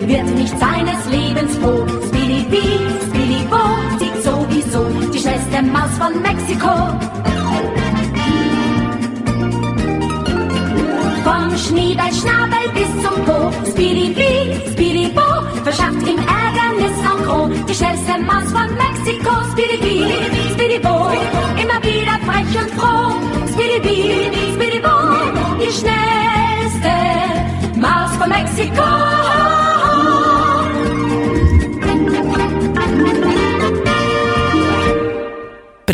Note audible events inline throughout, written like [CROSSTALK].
Wird nicht sein.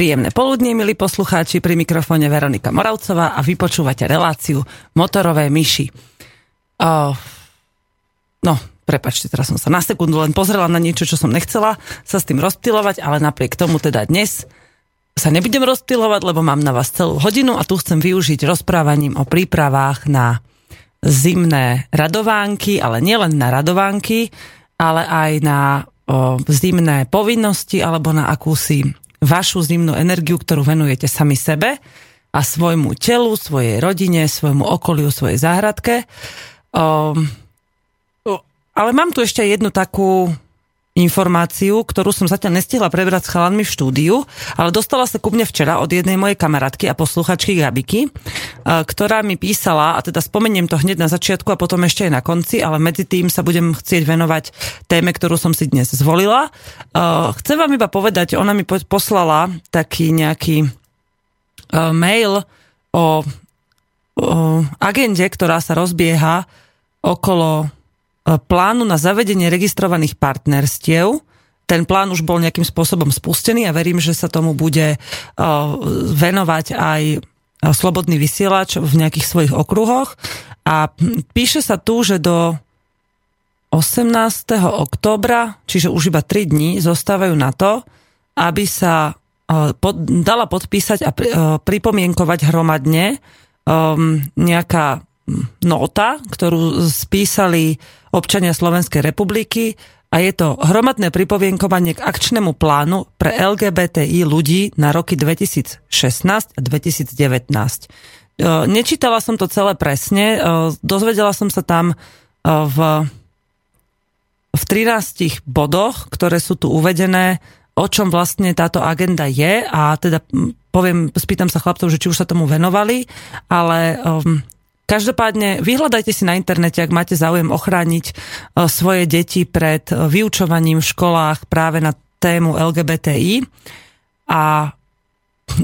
Príjemné poludnie, milí poslucháči, pri mikrofóne Veronika Moravcová a vypočúvate reláciu Motorové myši. O, no, prepačte, teraz som sa na sekundu len pozrela na niečo, čo som nechcela sa s tým rozptilovať, ale napriek tomu teda dnes sa nebudem rozptilovať, lebo mám na vás celú hodinu a tu chcem využiť rozprávaním o prípravách na zimné radovánky, ale nielen na radovánky, ale aj na zimné povinnosti alebo na akúsi vašu zimnú energiu, ktorú venujete sami sebe a svojmu telu, svojej rodine, svojmu okoliu, svojej záhradke. Um, ale mám tu ešte jednu takú informáciu, ktorú som zatiaľ nestihla prebrať s chalanmi v štúdiu, ale dostala sa ku mne včera od jednej mojej kamarátky a posluchačky Gabiky, ktorá mi písala, a teda spomeniem to hneď na začiatku a potom ešte aj na konci, ale medzi tým sa budem chcieť venovať téme, ktorú som si dnes zvolila. Chcem vám iba povedať, ona mi poslala taký nejaký mail o, o agende, ktorá sa rozbieha okolo E, plánu na zavedenie registrovaných partnerstiev. Ten plán už bol nejakým spôsobom spustený a verím, že sa tomu bude e, venovať aj e, slobodný vysielač v nejakých svojich okruhoch. A píše sa tu, že do 18. októbra, čiže už iba 3 dní, zostávajú na to, aby sa pod, dala podpísať a pripomienkovať hromadne um, nejaká nota, ktorú spísali občania Slovenskej republiky a je to hromadné pripovienkovanie k akčnému plánu pre LGBTI ľudí na roky 2016 a 2019. E, nečítala som to celé presne, e, dozvedela som sa tam e, v, v 13 bodoch, ktoré sú tu uvedené, o čom vlastne táto agenda je a teda poviem, spýtam sa chlapcov, že či už sa tomu venovali, ale um, Každopádne vyhľadajte si na internete, ak máte záujem ochrániť e, svoje deti pred e, vyučovaním v školách práve na tému LGBTI a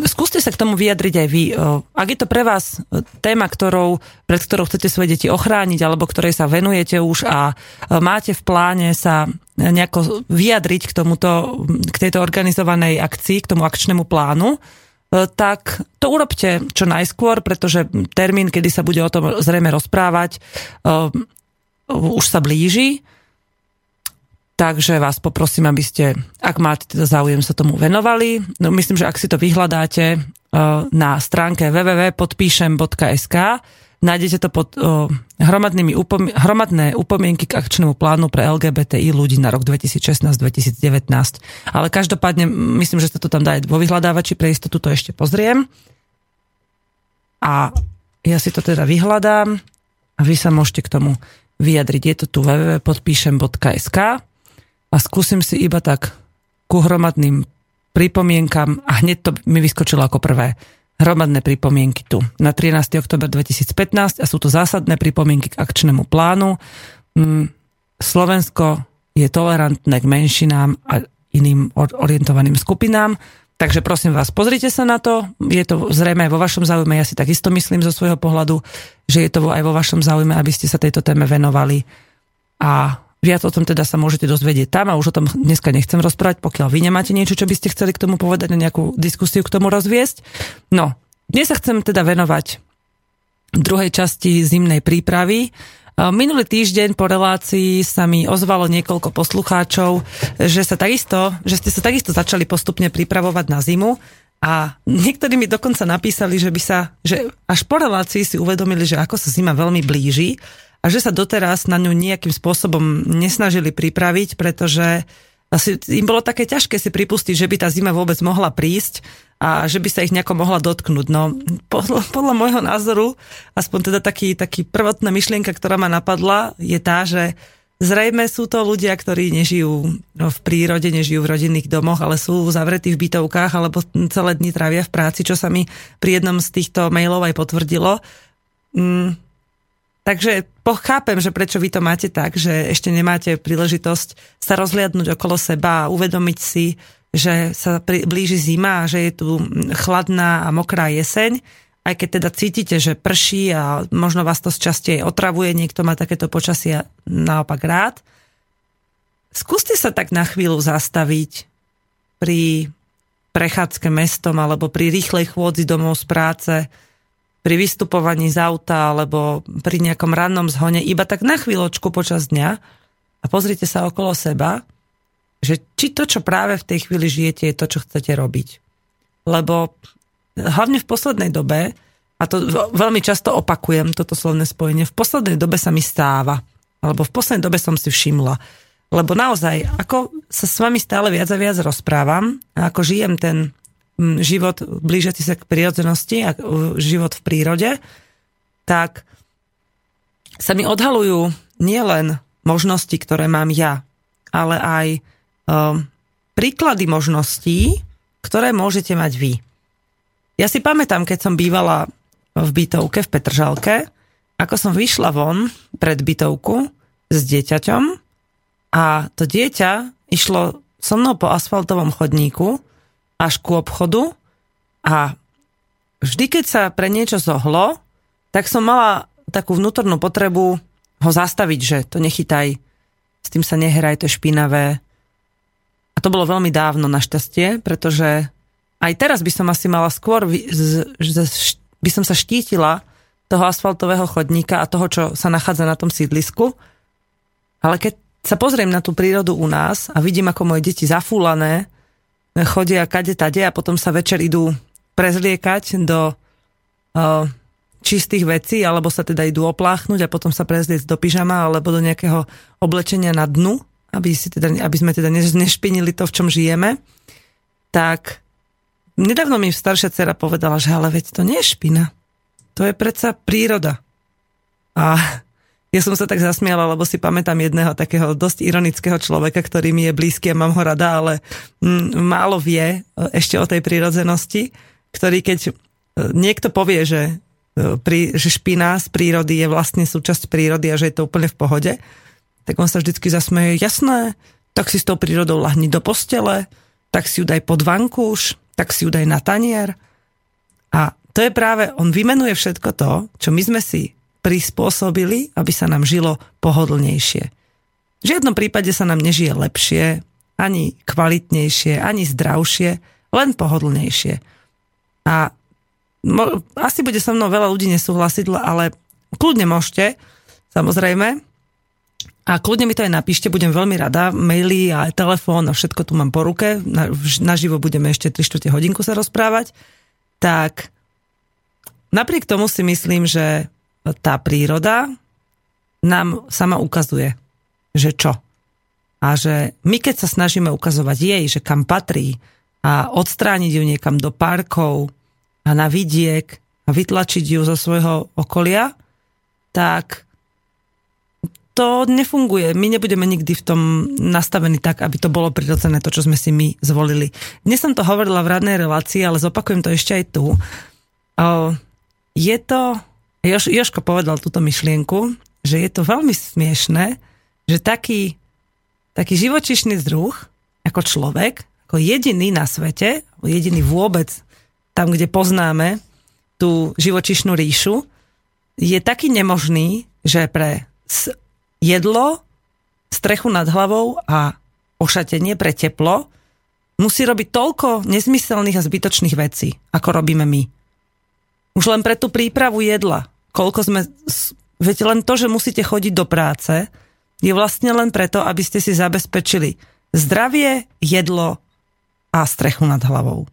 skúste sa k tomu vyjadriť aj vy. E, ak je to pre vás téma, ktorou, pred ktorou chcete svoje deti ochrániť alebo ktorej sa venujete už a máte v pláne sa nejako vyjadriť k, tomuto, k tejto organizovanej akcii, k tomu akčnému plánu, tak to urobte čo najskôr, pretože termín, kedy sa bude o tom zrejme rozprávať, e, už sa blíži. Takže vás poprosím, aby ste, ak máte teda záujem, sa tomu venovali. No, myslím, že ak si to vyhľadáte e, na stránke www.podpíšem.sk, Nájdete to pod o, hromadnými upom- hromadné upomienky k akčnému plánu pre LGBTI ľudí na rok 2016-2019. Ale každopádne myslím, že sa to tam dá aj vo vyhľadávači, pre istotu to ešte pozriem. A ja si to teda vyhľadám a vy sa môžete k tomu vyjadriť. Je to tu www.podpíšem.sk a skúsim si iba tak ku hromadným pripomienkam a hneď to mi vyskočilo ako prvé hromadné pripomienky tu na 13. oktober 2015 a sú to zásadné pripomienky k akčnému plánu. Mm, Slovensko je tolerantné k menšinám a iným orientovaným skupinám. Takže prosím vás, pozrite sa na to. Je to zrejme aj vo vašom záujme, ja si takisto myslím zo svojho pohľadu, že je to aj vo vašom záujme, aby ste sa tejto téme venovali. A Viac o tom teda sa môžete dozvedieť tam a už o tom dneska nechcem rozprávať, pokiaľ vy nemáte niečo, čo by ste chceli k tomu povedať a nejakú diskusiu k tomu rozviesť. No, dnes sa chcem teda venovať druhej časti zimnej prípravy. Minulý týždeň po relácii sa mi ozvalo niekoľko poslucháčov, že, sa takisto, že ste sa takisto začali postupne pripravovať na zimu a niektorí mi dokonca napísali, že by sa, že až po relácii si uvedomili, že ako sa zima veľmi blíži a že sa doteraz na ňu nejakým spôsobom nesnažili pripraviť, pretože asi im bolo také ťažké si pripustiť, že by tá zima vôbec mohla prísť a že by sa ich nejako mohla dotknúť. No, podľa, podľa môjho názoru, aspoň teda taký, taký prvotná myšlienka, ktorá ma napadla, je tá, že Zrejme sú to ľudia, ktorí nežijú v prírode, nežijú v rodinných domoch, ale sú zavretí v bytovkách alebo celé dni trávia v práci, čo sa mi pri jednom z týchto mailov aj potvrdilo. Mm, takže pochápem, že prečo vy to máte tak, že ešte nemáte príležitosť sa rozliadnúť okolo seba a uvedomiť si, že sa blíži zima a že je tu chladná a mokrá jeseň. Aj keď teda cítite, že prší a možno vás to z časti otravuje, niekto má takéto počasie naopak rád, skúste sa tak na chvíľu zastaviť pri prechádzke mestom alebo pri rýchlej chôdzi domov z práce, pri vystupovaní z auta alebo pri nejakom rannom zhone, iba tak na chvíľočku počas dňa a pozrite sa okolo seba, že či to, čo práve v tej chvíli žijete, je to, čo chcete robiť. Lebo hlavne v poslednej dobe, a to veľmi často opakujem, toto slovné spojenie, v poslednej dobe sa mi stáva, alebo v poslednej dobe som si všimla, lebo naozaj, ako sa s vami stále viac a viac rozprávam, a ako žijem ten život blížiaci sa k prírodzenosti a život v prírode, tak sa mi odhalujú nielen možnosti, ktoré mám ja, ale aj um, príklady možností, ktoré môžete mať vy. Ja si pamätám, keď som bývala v bytovke v Petržalke, ako som vyšla von pred bytovku s dieťaťom a to dieťa išlo so mnou po asfaltovom chodníku až ku obchodu a vždy, keď sa pre niečo zohlo, tak som mala takú vnútornú potrebu ho zastaviť, že to nechytaj, s tým sa nehraj, to je špinavé. A to bolo veľmi dávno našťastie, pretože aj teraz by som asi mala skôr, by som sa štítila toho asfaltového chodníka a toho, čo sa nachádza na tom sídlisku. Ale keď sa pozriem na tú prírodu u nás a vidím, ako moje deti zafúlané chodia kade tade a potom sa večer idú prezliekať do uh, čistých vecí, alebo sa teda idú opláchnuť a potom sa prezliecť do pyžama alebo do nejakého oblečenia na dnu, aby, si teda, aby sme teda nešpinili to, v čom žijeme, tak Nedávno mi staršia dcera povedala, že ale veď to nie je špina. To je predsa príroda. A ja som sa tak zasmiala, lebo si pamätám jedného takého dosť ironického človeka, ktorý mi je blízky a mám ho rada, ale mm, málo vie e, ešte o tej prírodzenosti, ktorý keď e, niekto povie, že, e, pri, že špina z prírody je vlastne súčasť prírody a že je to úplne v pohode, tak on sa vždycky zasmeje, jasné, tak si s tou prírodou lahni do postele, tak si ju daj pod vankúš, tak si ju daj na tanier. A to je práve, on vymenuje všetko to, čo my sme si prispôsobili, aby sa nám žilo pohodlnejšie. V žiadnom prípade sa nám nežije lepšie, ani kvalitnejšie, ani zdravšie, len pohodlnejšie. A mo, asi bude so mnou veľa ľudí nesúhlasiť, ale kľudne môžete, samozrejme, a kľudne mi to aj napíšte, budem veľmi rada. Maily a telefón a všetko tu mám po ruke. Naživo budeme ešte 3 čtvrte hodinku sa rozprávať. Tak napriek tomu si myslím, že tá príroda nám sama ukazuje, že čo. A že my keď sa snažíme ukazovať jej, že kam patrí a odstrániť ju niekam do parkov a na vidiek a vytlačiť ju zo svojho okolia, tak to nefunguje. My nebudeme nikdy v tom nastavení tak, aby to bolo prirodzené, to, čo sme si my zvolili. Dnes som to hovorila v radnej relácii, ale zopakujem to ešte aj tu. Je to, Jož, Joško povedal túto myšlienku, že je to veľmi smiešné, že taký, taký živočišný druh, ako človek, ako jediný na svete, jediný vôbec tam, kde poznáme tú živočišnú ríšu, je taký nemožný, že pre jedlo, strechu nad hlavou a ošatenie pre teplo, musí robiť toľko nezmyselných a zbytočných vecí, ako robíme my. Už len pre tú prípravu jedla, koľko sme... Viete, len to, že musíte chodiť do práce, je vlastne len preto, aby ste si zabezpečili zdravie, jedlo a strechu nad hlavou.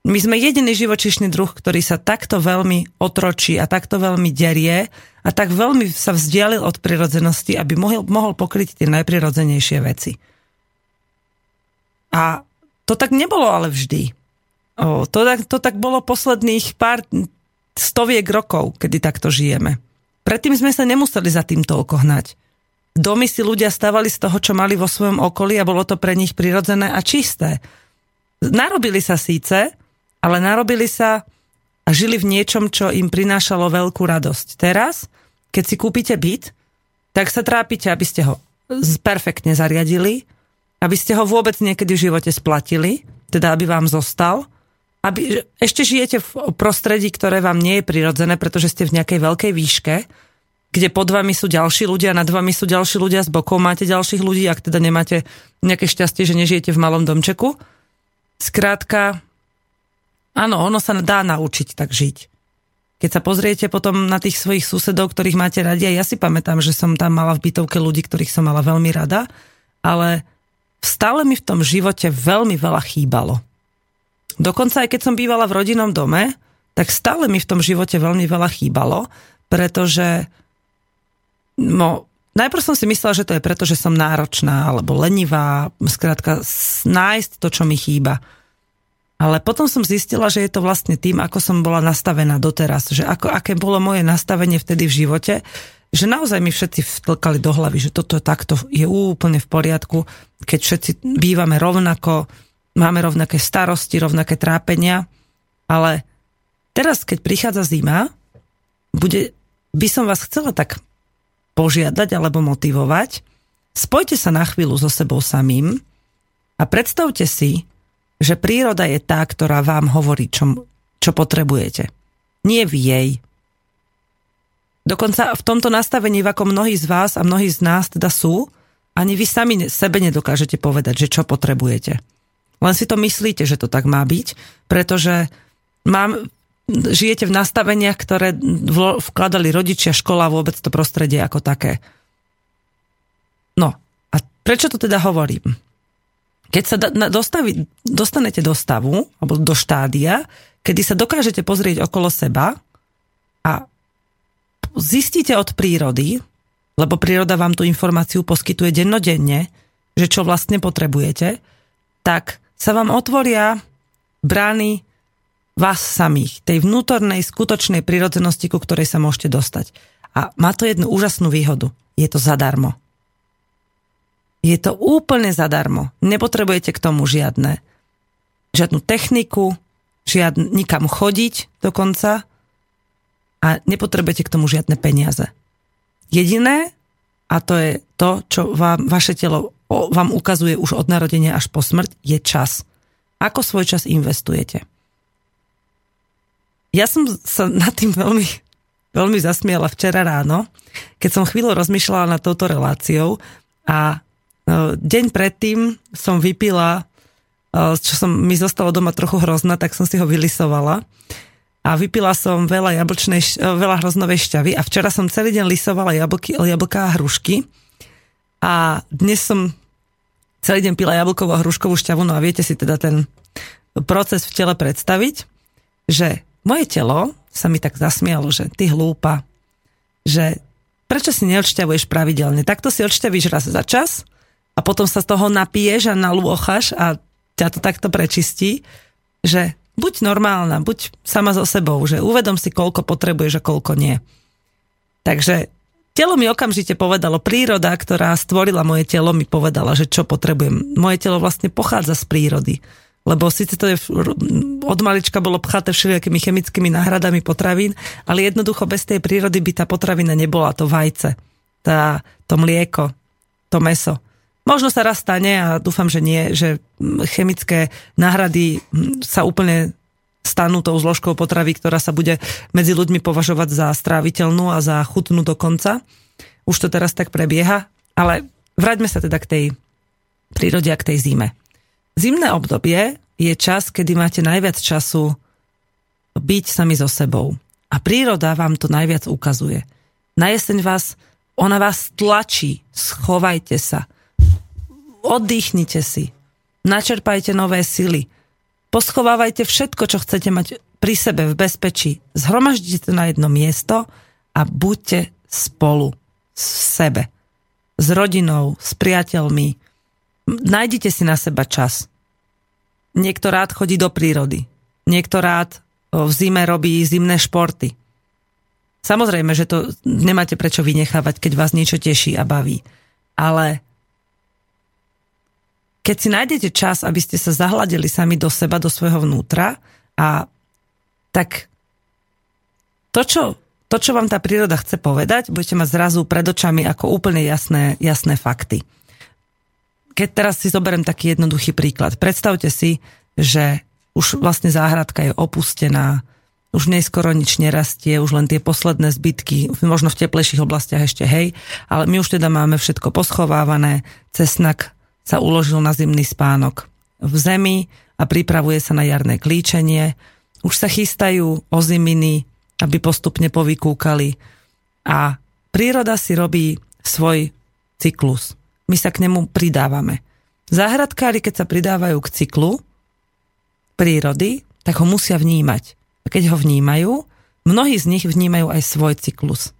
My sme jediný živočišný druh, ktorý sa takto veľmi otročí a takto veľmi derie a tak veľmi sa vzdialil od prirodzenosti, aby mohol, mohol pokryť tie najprirodzenejšie veci. A to tak nebolo ale vždy. O, to, tak, to tak bolo posledných pár stoviek rokov, kedy takto žijeme. Predtým sme sa nemuseli za tým toľko hnať. domy si ľudia stávali z toho, čo mali vo svojom okolí a bolo to pre nich prirodzené a čisté. Narobili sa síce, ale narobili sa a žili v niečom, čo im prinášalo veľkú radosť. Teraz, keď si kúpite byt, tak sa trápite, aby ste ho perfektne zariadili, aby ste ho vôbec niekedy v živote splatili, teda aby vám zostal, aby ešte žijete v prostredí, ktoré vám nie je prirodzené, pretože ste v nejakej veľkej výške, kde pod vami sú ďalší ľudia, nad vami sú ďalší ľudia, z bokov máte ďalších ľudí, ak teda nemáte nejaké šťastie, že nežijete v malom domčeku. Skrátka, áno, ono sa dá naučiť tak žiť. Keď sa pozriete potom na tých svojich susedov, ktorých máte radi, a ja si pamätám, že som tam mala v bytovke ľudí, ktorých som mala veľmi rada, ale stále mi v tom živote veľmi veľa chýbalo. Dokonca aj keď som bývala v rodinnom dome, tak stále mi v tom živote veľmi veľa chýbalo, pretože no, najprv som si myslela, že to je preto, že som náročná alebo lenivá, skrátka nájsť to, čo mi chýba. Ale potom som zistila, že je to vlastne tým, ako som bola nastavená doteraz, že ako, aké bolo moje nastavenie vtedy v živote, že naozaj mi všetci vtlkali do hlavy, že toto takto je úplne v poriadku, keď všetci bývame rovnako, máme rovnaké starosti, rovnaké trápenia, ale teraz, keď prichádza zima, bude, by som vás chcela tak požiadať alebo motivovať, spojte sa na chvíľu so sebou samým a predstavte si, že príroda je tá, ktorá vám hovorí, čo, čo potrebujete. Nie v jej. Dokonca v tomto nastavení, v ako mnohí z vás a mnohí z nás teda sú, ani vy sami sebe nedokážete povedať, že čo potrebujete. Len si to myslíte, že to tak má byť, pretože mám, žijete v nastaveniach, ktoré vkladali rodičia, škola, vôbec to prostredie ako také. No, a prečo to teda hovorím? Keď sa dostaví, dostanete do stavu, alebo do štádia, kedy sa dokážete pozrieť okolo seba a zistíte od prírody, lebo príroda vám tú informáciu poskytuje dennodenne, že čo vlastne potrebujete, tak sa vám otvoria brány vás samých, tej vnútornej, skutočnej prírodzenosti, ku ktorej sa môžete dostať. A má to jednu úžasnú výhodu. Je to zadarmo. Je to úplne zadarmo. Nepotrebujete k tomu žiadne, žiadnu techniku, žiadn, nikam chodiť dokonca a nepotrebujete k tomu žiadne peniaze. Jediné, a to je to, čo vám vaše telo vám ukazuje už od narodenia až po smrť, je čas. Ako svoj čas investujete? Ja som sa nad tým veľmi, veľmi zasmiala včera ráno, keď som chvíľu rozmýšľala nad touto reláciou a No, deň predtým som vypila, eh, čo som mi zostalo doma trochu hrozná, tak som si ho vylisovala. A vypila som veľa, jablčnej, eh, veľa hroznovej šťavy a včera som celý deň lisovala jablky, jablká a hrušky. A dnes som celý deň pila jablkovú a hruškovú šťavu, no a viete si teda ten proces v tele predstaviť, že moje telo sa mi tak zasmialo, že ty hlúpa, že prečo si neodšťavuješ pravidelne? Takto si odšťavíš raz za čas a potom sa z toho napiješ a nalôchaš a ťa to takto prečistí, že buď normálna, buď sama so sebou, že uvedom si, koľko potrebuješ a koľko nie. Takže telo mi okamžite povedalo, príroda, ktorá stvorila moje telo, mi povedala, že čo potrebujem. Moje telo vlastne pochádza z prírody. Lebo síce to je od malička bolo pchaté všelijakými chemickými náhradami potravín, ale jednoducho bez tej prírody by tá potravina nebola, to vajce, tá, to mlieko, to meso. Možno sa raz stane a dúfam, že nie, že chemické náhrady sa úplne stanú tou zložkou potravy, ktorá sa bude medzi ľuďmi považovať za stráviteľnú a za chutnú dokonca. Už to teraz tak prebieha, ale vráťme sa teda k tej prírode a k tej zime. Zimné obdobie je čas, kedy máte najviac času byť sami so sebou. A príroda vám to najviac ukazuje. Na jeseň vás, ona vás tlačí, schovajte sa, oddychnite si, načerpajte nové sily, poschovávajte všetko, čo chcete mať pri sebe v bezpečí, zhromaždite to na jedno miesto a buďte spolu s sebe, s rodinou, s priateľmi. Nájdite si na seba čas. Niekto rád chodí do prírody, niekto rád v zime robí zimné športy. Samozrejme, že to nemáte prečo vynechávať, keď vás niečo teší a baví ale keď si nájdete čas, aby ste sa zahladili sami do seba, do svojho vnútra a tak to, čo, to, čo vám tá príroda chce povedať, budete mať zrazu pred očami ako úplne jasné, jasné fakty. Keď teraz si zoberiem taký jednoduchý príklad. Predstavte si, že už vlastne záhradka je opustená, už neskoro nič nerastie, už len tie posledné zbytky, možno v teplejších oblastiach ešte hej, ale my už teda máme všetko poschovávané, cesnak sa uložil na zimný spánok v zemi a pripravuje sa na jarné klíčenie, už sa chystajú oziminy, aby postupne povykúkali a príroda si robí svoj cyklus. My sa k nemu pridávame. Záhradkári, keď sa pridávajú k cyklu prírody, tak ho musia vnímať a keď ho vnímajú, mnohí z nich vnímajú aj svoj cyklus.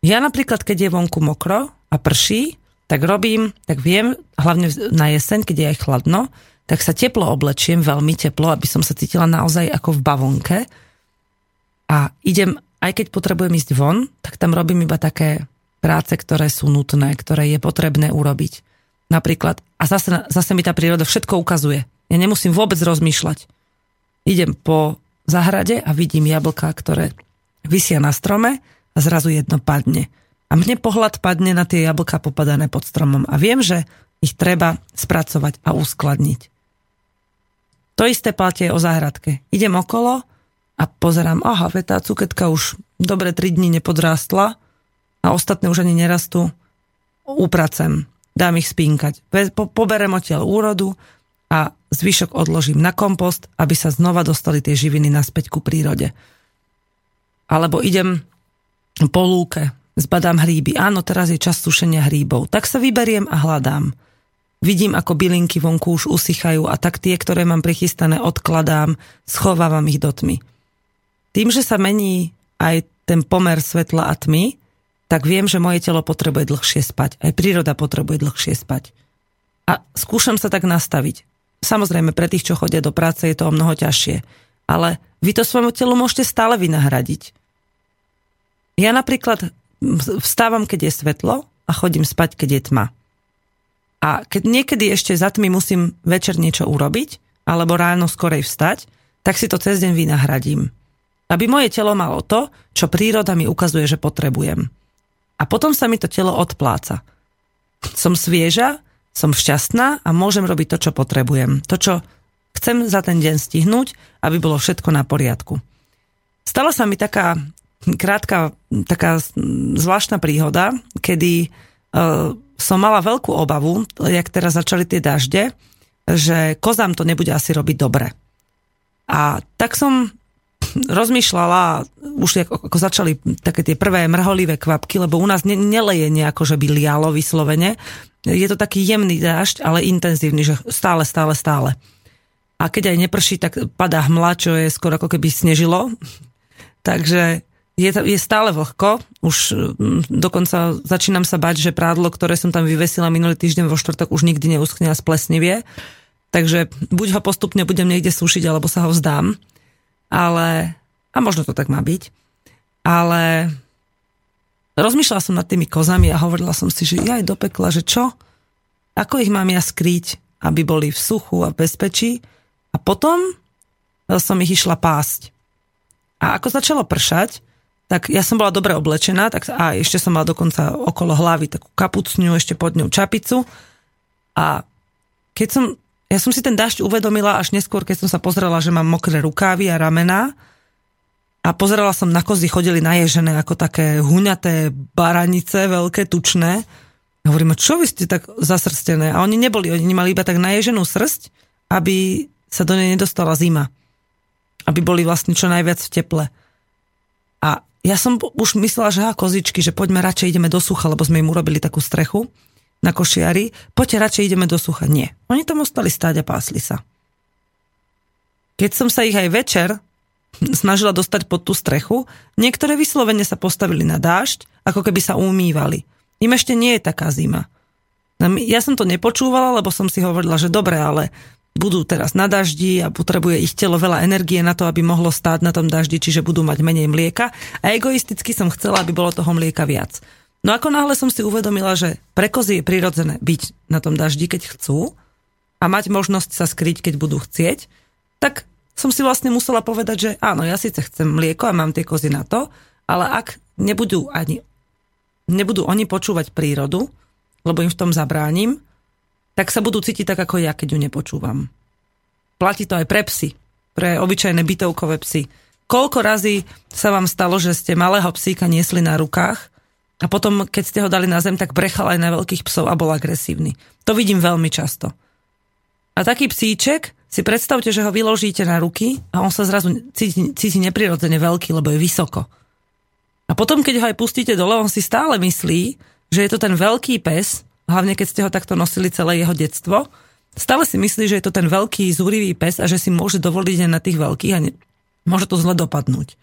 Ja napríklad, keď je vonku mokro a prší, tak robím, tak viem, hlavne na jeseň, keď je aj chladno, tak sa teplo oblečiem, veľmi teplo, aby som sa cítila naozaj ako v bavonke. A idem, aj keď potrebujem ísť von, tak tam robím iba také práce, ktoré sú nutné, ktoré je potrebné urobiť. Napríklad, a zase, zase mi tá príroda všetko ukazuje. Ja nemusím vôbec rozmýšľať idem po zahrade a vidím jablka, ktoré vysia na strome a zrazu jedno padne. A mne pohľad padne na tie jablka popadané pod stromom a viem, že ich treba spracovať a uskladniť. To isté platie o záhradke. Idem okolo a pozerám, aha, tá cuketka už dobre 3 dní nepodrástla a ostatné už ani nerastú. Upracem, dám ich spínkať. Po, poberem odtiaľ úrodu a zvyšok odložím na kompost, aby sa znova dostali tie živiny naspäť ku prírode. Alebo idem po lúke, zbadám hríby. Áno, teraz je čas sušenia hríbov. Tak sa vyberiem a hľadám. Vidím, ako bylinky vonku už usychajú a tak tie, ktoré mám prichystané, odkladám, schovávam ich do tmy. Tým, že sa mení aj ten pomer svetla a tmy, tak viem, že moje telo potrebuje dlhšie spať. Aj príroda potrebuje dlhšie spať. A skúšam sa tak nastaviť. Samozrejme, pre tých, čo chodia do práce, je to o mnoho ťažšie. Ale vy to svojmu telu môžete stále vynahradiť. Ja napríklad vstávam, keď je svetlo a chodím spať, keď je tma. A keď niekedy ešte za tmy musím večer niečo urobiť, alebo ráno skorej vstať, tak si to cez deň vynahradím. Aby moje telo malo to, čo príroda mi ukazuje, že potrebujem. A potom sa mi to telo odpláca. Som svieža som šťastná a môžem robiť to, čo potrebujem. To, čo chcem za ten deň stihnúť, aby bolo všetko na poriadku. Stala sa mi taká krátka, taká zvláštna príhoda, kedy uh, som mala veľkú obavu, jak teraz začali tie dažde, že kozám to nebude asi robiť dobre. A tak som rozmýšľala, už ako začali také tie prvé mrholivé kvapky, lebo u nás ne, neleje nejako, že by lialo vyslovene, je to taký jemný dážď, ale intenzívny, že stále, stále, stále. A keď aj neprší, tak padá hmla, čo je skoro ako keby snežilo. [LAUGHS] Takže je, je stále vlhko. Už mm, dokonca začínam sa bať, že prádlo, ktoré som tam vyvesila minulý týždeň vo štvrtok, už nikdy neuschne a splesnivie. Takže buď ho postupne budem niekde sušiť, alebo sa ho vzdám. Ale, a možno to tak má byť. Ale rozmýšľala som nad tými kozami a hovorila som si, že ja aj do pekla, že čo? Ako ich mám ja skrýť, aby boli v suchu a v bezpečí? A potom som ich išla pásť. A ako začalo pršať, tak ja som bola dobre oblečená, tak a ešte som mala dokonca okolo hlavy takú kapucňu, ešte pod ňou čapicu. A keď som, ja som si ten dažď uvedomila až neskôr, keď som sa pozrela, že mám mokré rukávy a ramená, a pozerala som na kozy, chodili naježené ako také huňaté baranice, veľké, tučné. A hovorím, čo vy ste tak zasrstené? A oni neboli, oni mali iba tak naježenú srst, aby sa do nej nedostala zima. Aby boli vlastne čo najviac v teple. A ja som už myslela, že ha, kozičky, že poďme radšej ideme do sucha, lebo sme im urobili takú strechu na košiari. Poďte radšej ideme do sucha. Nie. Oni tam ostali stáť a pásli sa. Keď som sa ich aj večer [LAUGHS] snažila dostať pod tú strechu. Niektoré vyslovene sa postavili na dážď, ako keby sa umývali. Im ešte nie je taká zima. Ja som to nepočúvala, lebo som si hovorila, že dobre, ale budú teraz na daždi a potrebuje ich telo veľa energie na to, aby mohlo stáť na tom daždi, čiže budú mať menej mlieka. A egoisticky som chcela, aby bolo toho mlieka viac. No ako náhle som si uvedomila, že pre kozy je prirodzené byť na tom daždi, keď chcú a mať možnosť sa skryť, keď budú chcieť, tak som si vlastne musela povedať, že áno, ja síce chcem mlieko a mám tie kozy na to, ale ak nebudú ani nebudú oni počúvať prírodu, lebo im v tom zabránim, tak sa budú cítiť tak ako ja, keď ju nepočúvam. Platí to aj pre psy, pre obyčajné bytovkové psy. Koľko razy sa vám stalo, že ste malého psíka niesli na rukách a potom, keď ste ho dali na zem, tak brechal aj na veľkých psov a bol agresívny. To vidím veľmi často. A taký psíček, si predstavte, že ho vyložíte na ruky a on sa zrazu cíti, cíti neprirodzene veľký, lebo je vysoko. A potom, keď ho aj pustíte dole, on si stále myslí, že je to ten veľký pes, hlavne keď ste ho takto nosili celé jeho detstvo, stále si myslí, že je to ten veľký zúrivý pes a že si môže dovoliť aj na tých veľkých a ne, môže to zle dopadnúť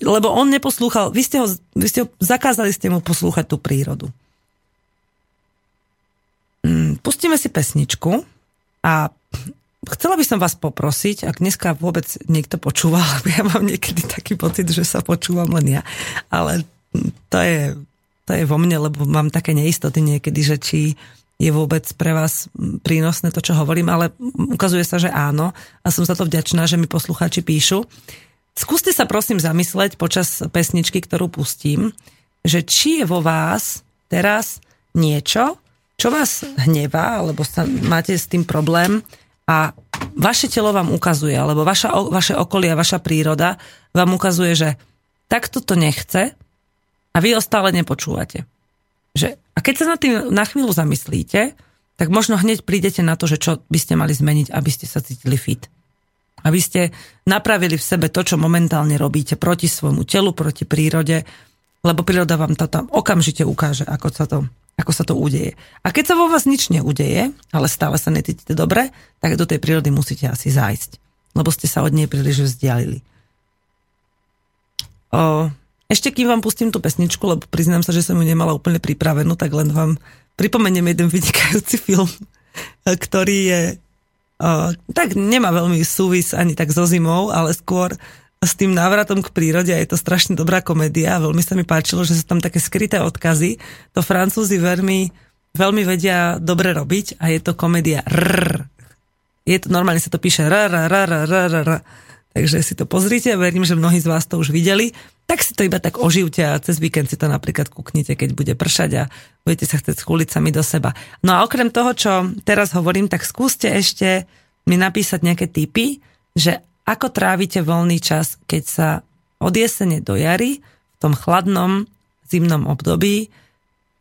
lebo on neposlúchal, vy ste, ho, vy ste ho, zakázali ste mu poslúchať tú prírodu. Mm, pustíme si pesničku a chcela by som vás poprosiť, ak dneska vôbec niekto počúval, [LAUGHS] ja mám niekedy taký pocit, že sa počúvam len ja, ale to je, to je vo mne, lebo mám také neistoty niekedy, že či je vôbec pre vás prínosné to, čo hovorím, ale ukazuje sa, že áno a som za to vďačná, že mi poslucháči píšu. Skúste sa prosím zamysleť počas pesničky, ktorú pustím, že či je vo vás teraz niečo, čo vás hnevá, alebo sa, máte s tým problém a vaše telo vám ukazuje, alebo vaša, vaše okolie, vaša príroda vám ukazuje, že takto to nechce a vy ho stále nepočúvate. Že, a keď sa na tým na chvíľu zamyslíte, tak možno hneď prídete na to, že čo by ste mali zmeniť, aby ste sa cítili fit aby ste napravili v sebe to, čo momentálne robíte proti svojmu telu, proti prírode, lebo príroda vám to tam okamžite ukáže, ako sa to, ako sa to udeje. A keď sa vo vás nič neudeje, ale stále sa necítite dobre, tak do tej prírody musíte asi zájsť, lebo ste sa od nej príliš vzdialili. O, ešte kým vám pustím tú pesničku, lebo priznám sa, že som ju nemala úplne pripravenú, tak len vám pripomeniem jeden vynikajúci film, ktorý je tak nemá veľmi súvis ani tak so zimou, ale skôr s tým návratom k prírode a je to strašne dobrá komédia. Veľmi sa mi páčilo, že sú tam také skryté odkazy. To francúzi veľmi, veľmi vedia dobre robiť a je to komédia rrr. Je to, normálne sa to píše rrr, rrr, rrr, rrr. Takže si to pozrite, verím, že mnohí z vás to už videli. Tak si to iba tak oživte a cez víkend si to napríklad kúknite, keď bude pršať a budete sa chcieť schúliť sami do seba. No a okrem toho, čo teraz hovorím, tak skúste ešte mi napísať nejaké tipy, že ako trávite voľný čas, keď sa od jesene do jary v tom chladnom zimnom období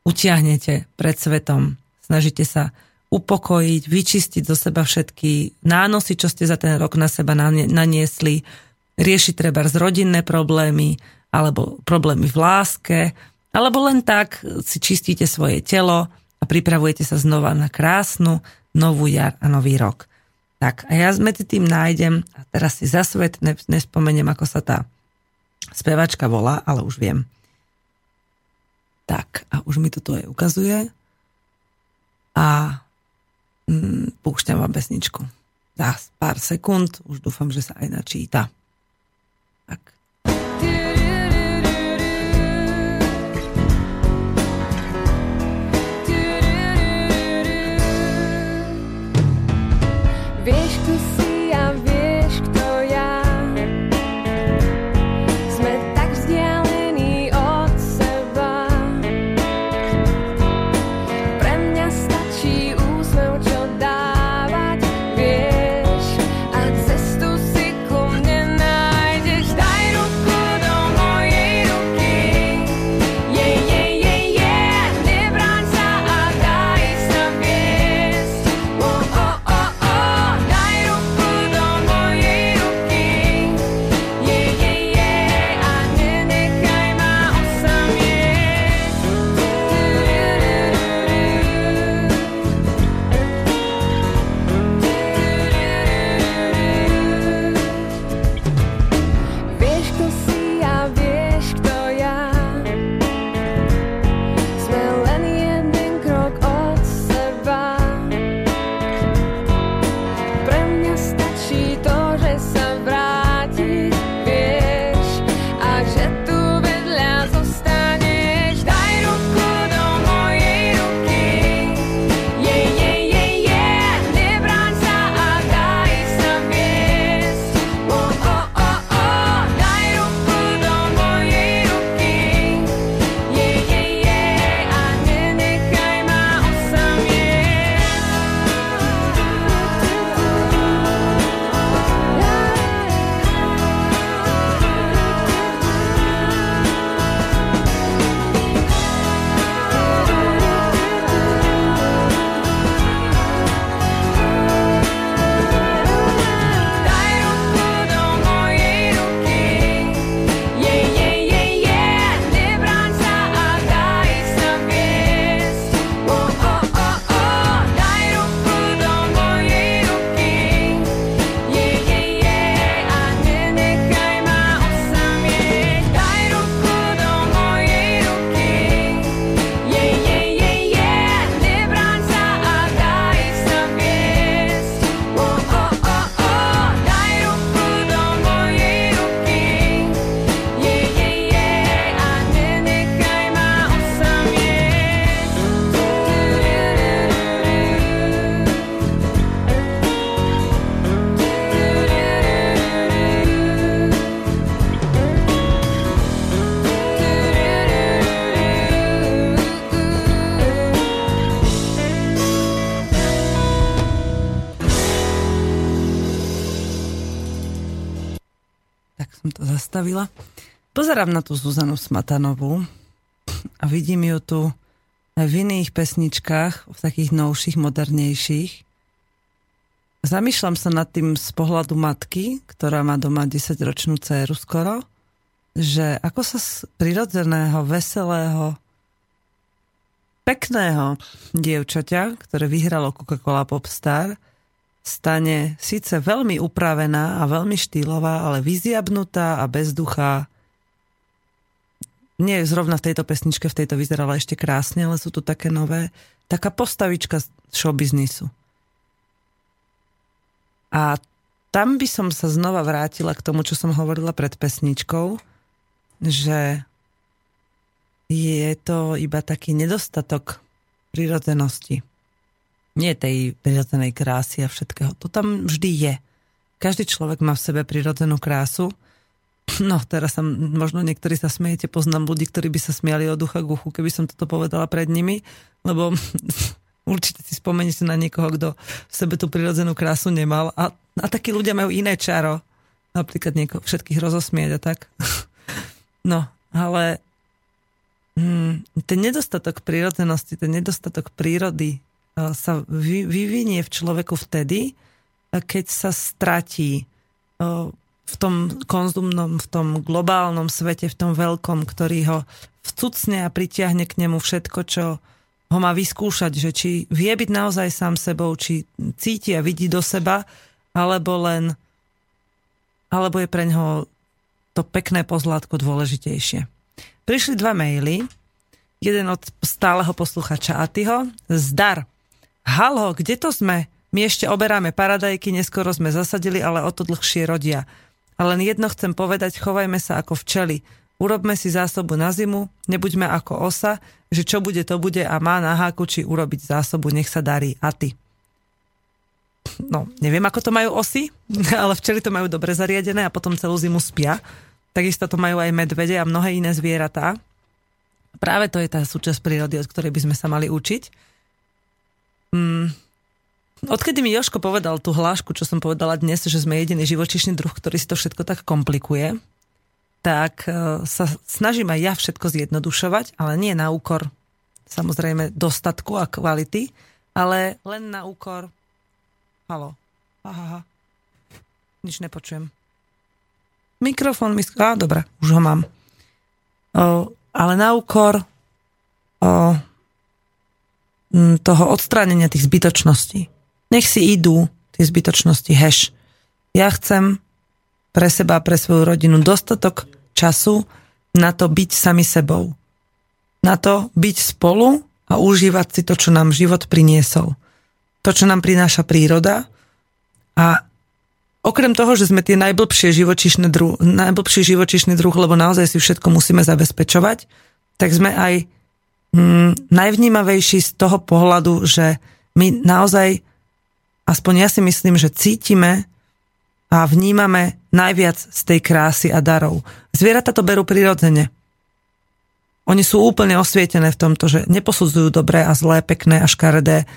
utiahnete pred svetom. Snažíte sa upokojiť, vyčistiť zo seba všetky nánosy, čo ste za ten rok na seba naniesli, riešiť treba z rodinné problémy, alebo problémy v láske, alebo len tak si čistíte svoje telo a pripravujete sa znova na krásnu novú jar a nový rok. Tak a ja medzi tým nájdem, a teraz si za svet nespomeniem, ako sa tá spevačka volá, ale už viem. Tak, a už mi to tu aj ukazuje. A mm, púšťam vám pesničku. Za pár sekúnd už dúfam, že sa aj načíta. Tak. Vieš, kto si zastavila. Pozerám na tú Zuzanu Smatanovú a vidím ju tu aj v iných pesničkách, v takých novších, modernejších. Zamýšľam sa nad tým z pohľadu matky, ktorá má doma 10-ročnú dceru skoro, že ako sa z prirodzeného, veselého, pekného dievčaťa, ktoré vyhralo Coca-Cola Popstar, stane síce veľmi upravená a veľmi štýlová, ale vyziabnutá a bezduchá nie zrovna v tejto pesničke, v tejto vyzerala ešte krásne, ale sú tu také nové, taká postavička showbiznisu. A tam by som sa znova vrátila k tomu, čo som hovorila pred pesničkou, že je to iba taký nedostatok prirodzenosti. Nie tej prirodzenej krásy a všetkého. To tam vždy je. Každý človek má v sebe prirodzenú krásu, No, teraz sa možno niektorí sa smejete, poznám ľudí, ktorí by sa smiali od ducha k uchu, keby som toto povedala pred nimi, lebo [LAUGHS] určite si spomeniete na niekoho, kto v sebe tú prirodzenú krásu nemal a, a takí ľudia majú iné čaro. Napríklad niekoho, všetkých rozosmieť a tak. [LAUGHS] No, ale hmm, ten nedostatok prírodzenosti, ten nedostatok prírody sa vy, vyvinie v človeku vtedy, keď sa stratí v tom konzumnom, v tom globálnom svete, v tom veľkom, ktorý ho vcucne a pritiahne k nemu všetko, čo ho má vyskúšať, že či vie byť naozaj sám sebou, či cíti a vidí do seba, alebo len alebo je pre ňoho to pekné pozlátko dôležitejšie. Prišli dva maily, jeden od stáleho posluchača Atyho. Zdar. Halo, kde to sme? My ešte oberáme paradajky, neskoro sme zasadili, ale o to dlhšie rodia. A len jedno chcem povedať, chovajme sa ako včely. Urobme si zásobu na zimu, nebuďme ako osa, že čo bude, to bude a má na háku, či urobiť zásobu, nech sa darí. A ty? No, neviem, ako to majú osy, [LAUGHS] ale včely to majú dobre zariadené a potom celú zimu spia. Takisto to majú aj medvede a mnohé iné zvieratá. Práve to je tá súčasť prírody, od ktorej by sme sa mali učiť. Mm, Odkedy mi Joško povedal tú hlášku, čo som povedala dnes, že sme jediný živočišný druh, ktorý si to všetko tak komplikuje, tak e, sa snažím aj ja všetko zjednodušovať, ale nie na úkor samozrejme dostatku a kvality, ale len na úkor... Halo. Aha, aha. Nič nepočujem. Mikrofón mi... Á, dobre, už ho mám. O, ale na úkor o, toho odstránenia tých zbytočností. Nech si idú tie zbytočnosti, heš. Ja chcem pre seba a pre svoju rodinu dostatok času na to byť sami sebou. Na to byť spolu a užívať si to, čo nám život priniesol. To, čo nám prináša príroda a okrem toho, že sme tie najblbšie živočišné druh, najblbší živočišný druh, lebo naozaj si všetko musíme zabezpečovať, tak sme aj mm, najvnímavejší z toho pohľadu, že my naozaj aspoň ja si myslím, že cítime a vnímame najviac z tej krásy a darov. Zvieratá to berú prirodzene. Oni sú úplne osvietené v tomto, že neposudzujú dobré a zlé, pekné a škaredé,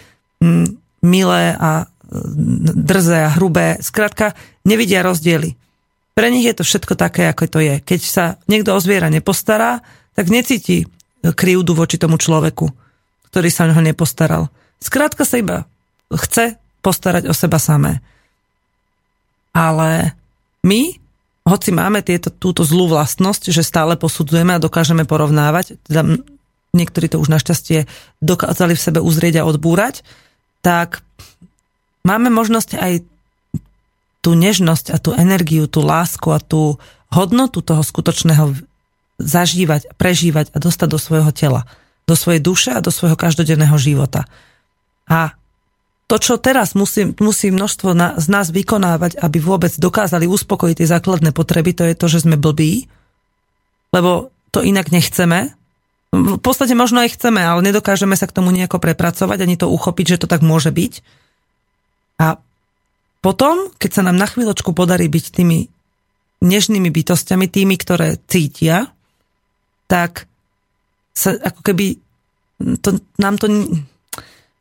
milé a drzé a hrubé. Skrátka, nevidia rozdiely. Pre nich je to všetko také, ako to je. Keď sa niekto o zviera nepostará, tak necíti krivdu voči tomu človeku, ktorý sa o neho nepostaral. Skrátka sa iba chce postarať o seba samé. Ale my, hoci máme tieto, túto zlú vlastnosť, že stále posudzujeme a dokážeme porovnávať, teda niektorí to už našťastie dokázali v sebe uzrieť a odbúrať, tak máme možnosť aj tú nežnosť a tú energiu, tú lásku a tú hodnotu toho skutočného zažívať, prežívať a dostať do svojho tela, do svojej duše a do svojho každodenného života. A to, čo teraz musí, musí množstvo na, z nás vykonávať, aby vôbec dokázali uspokojiť tie základné potreby, to je to, že sme blbí, lebo to inak nechceme. V podstate možno aj chceme, ale nedokážeme sa k tomu nejako prepracovať, ani to uchopiť, že to tak môže byť. A potom, keď sa nám na chvíľočku podarí byť tými nežnými bytostiami, tými, ktoré cítia, tak sa ako keby to, nám to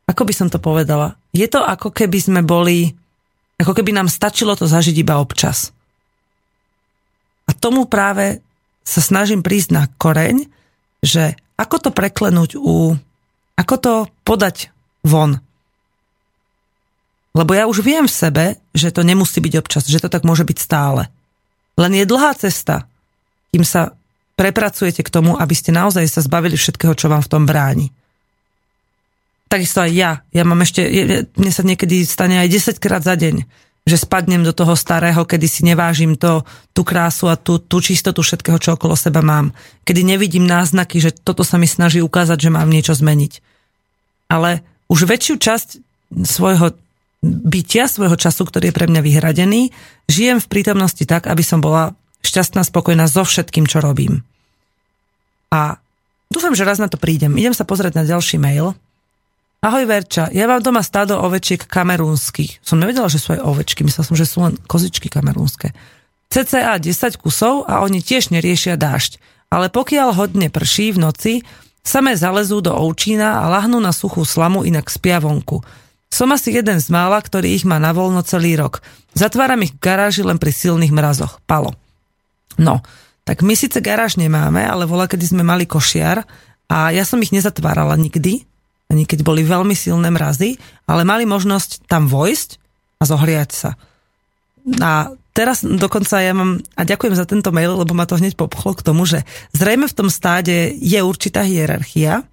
ako by som to povedala, je to ako keby sme boli, ako keby nám stačilo to zažiť iba občas. A tomu práve sa snažím prísť na koreň, že ako to preklenúť u... Ako to podať von. Lebo ja už viem v sebe, že to nemusí byť občas, že to tak môže byť stále. Len je dlhá cesta, kým sa prepracujete k tomu, aby ste naozaj sa zbavili všetkého, čo vám v tom bráni. Takisto aj ja. Ja mám ešte, mne sa niekedy stane aj 10 krát za deň, že spadnem do toho starého, kedy si nevážim to, tú krásu a tú, tú čistotu všetkého, čo okolo seba mám. Kedy nevidím náznaky, že toto sa mi snaží ukázať, že mám niečo zmeniť. Ale už väčšiu časť svojho bytia, svojho času, ktorý je pre mňa vyhradený, žijem v prítomnosti tak, aby som bola šťastná, spokojná so všetkým, čo robím. A dúfam, že raz na to prídem. Idem sa pozrieť na ďalší mail. Ahoj Verča, ja mám doma stádo ovečiek kamerúnskych. Som nevedela, že sú aj ovečky, myslel som, že sú len kozičky kamerúnske. CCA 10 kusov a oni tiež neriešia dážď. Ale pokiaľ hodne prší v noci, samé zalezú do ovčína a lahnú na suchú slamu, inak spia vonku. Som asi jeden z mála, ktorý ich má na voľno celý rok. Zatváram ich v garáži len pri silných mrazoch. Palo. No, tak my síce garáž nemáme, ale vola, kedy sme mali košiar a ja som ich nezatvárala nikdy, ani keď boli veľmi silné mrazy, ale mali možnosť tam vojsť a zohriať sa. A teraz dokonca ja mám, a ďakujem za tento mail, lebo ma to hneď popchlo k tomu, že zrejme v tom stáde je určitá hierarchia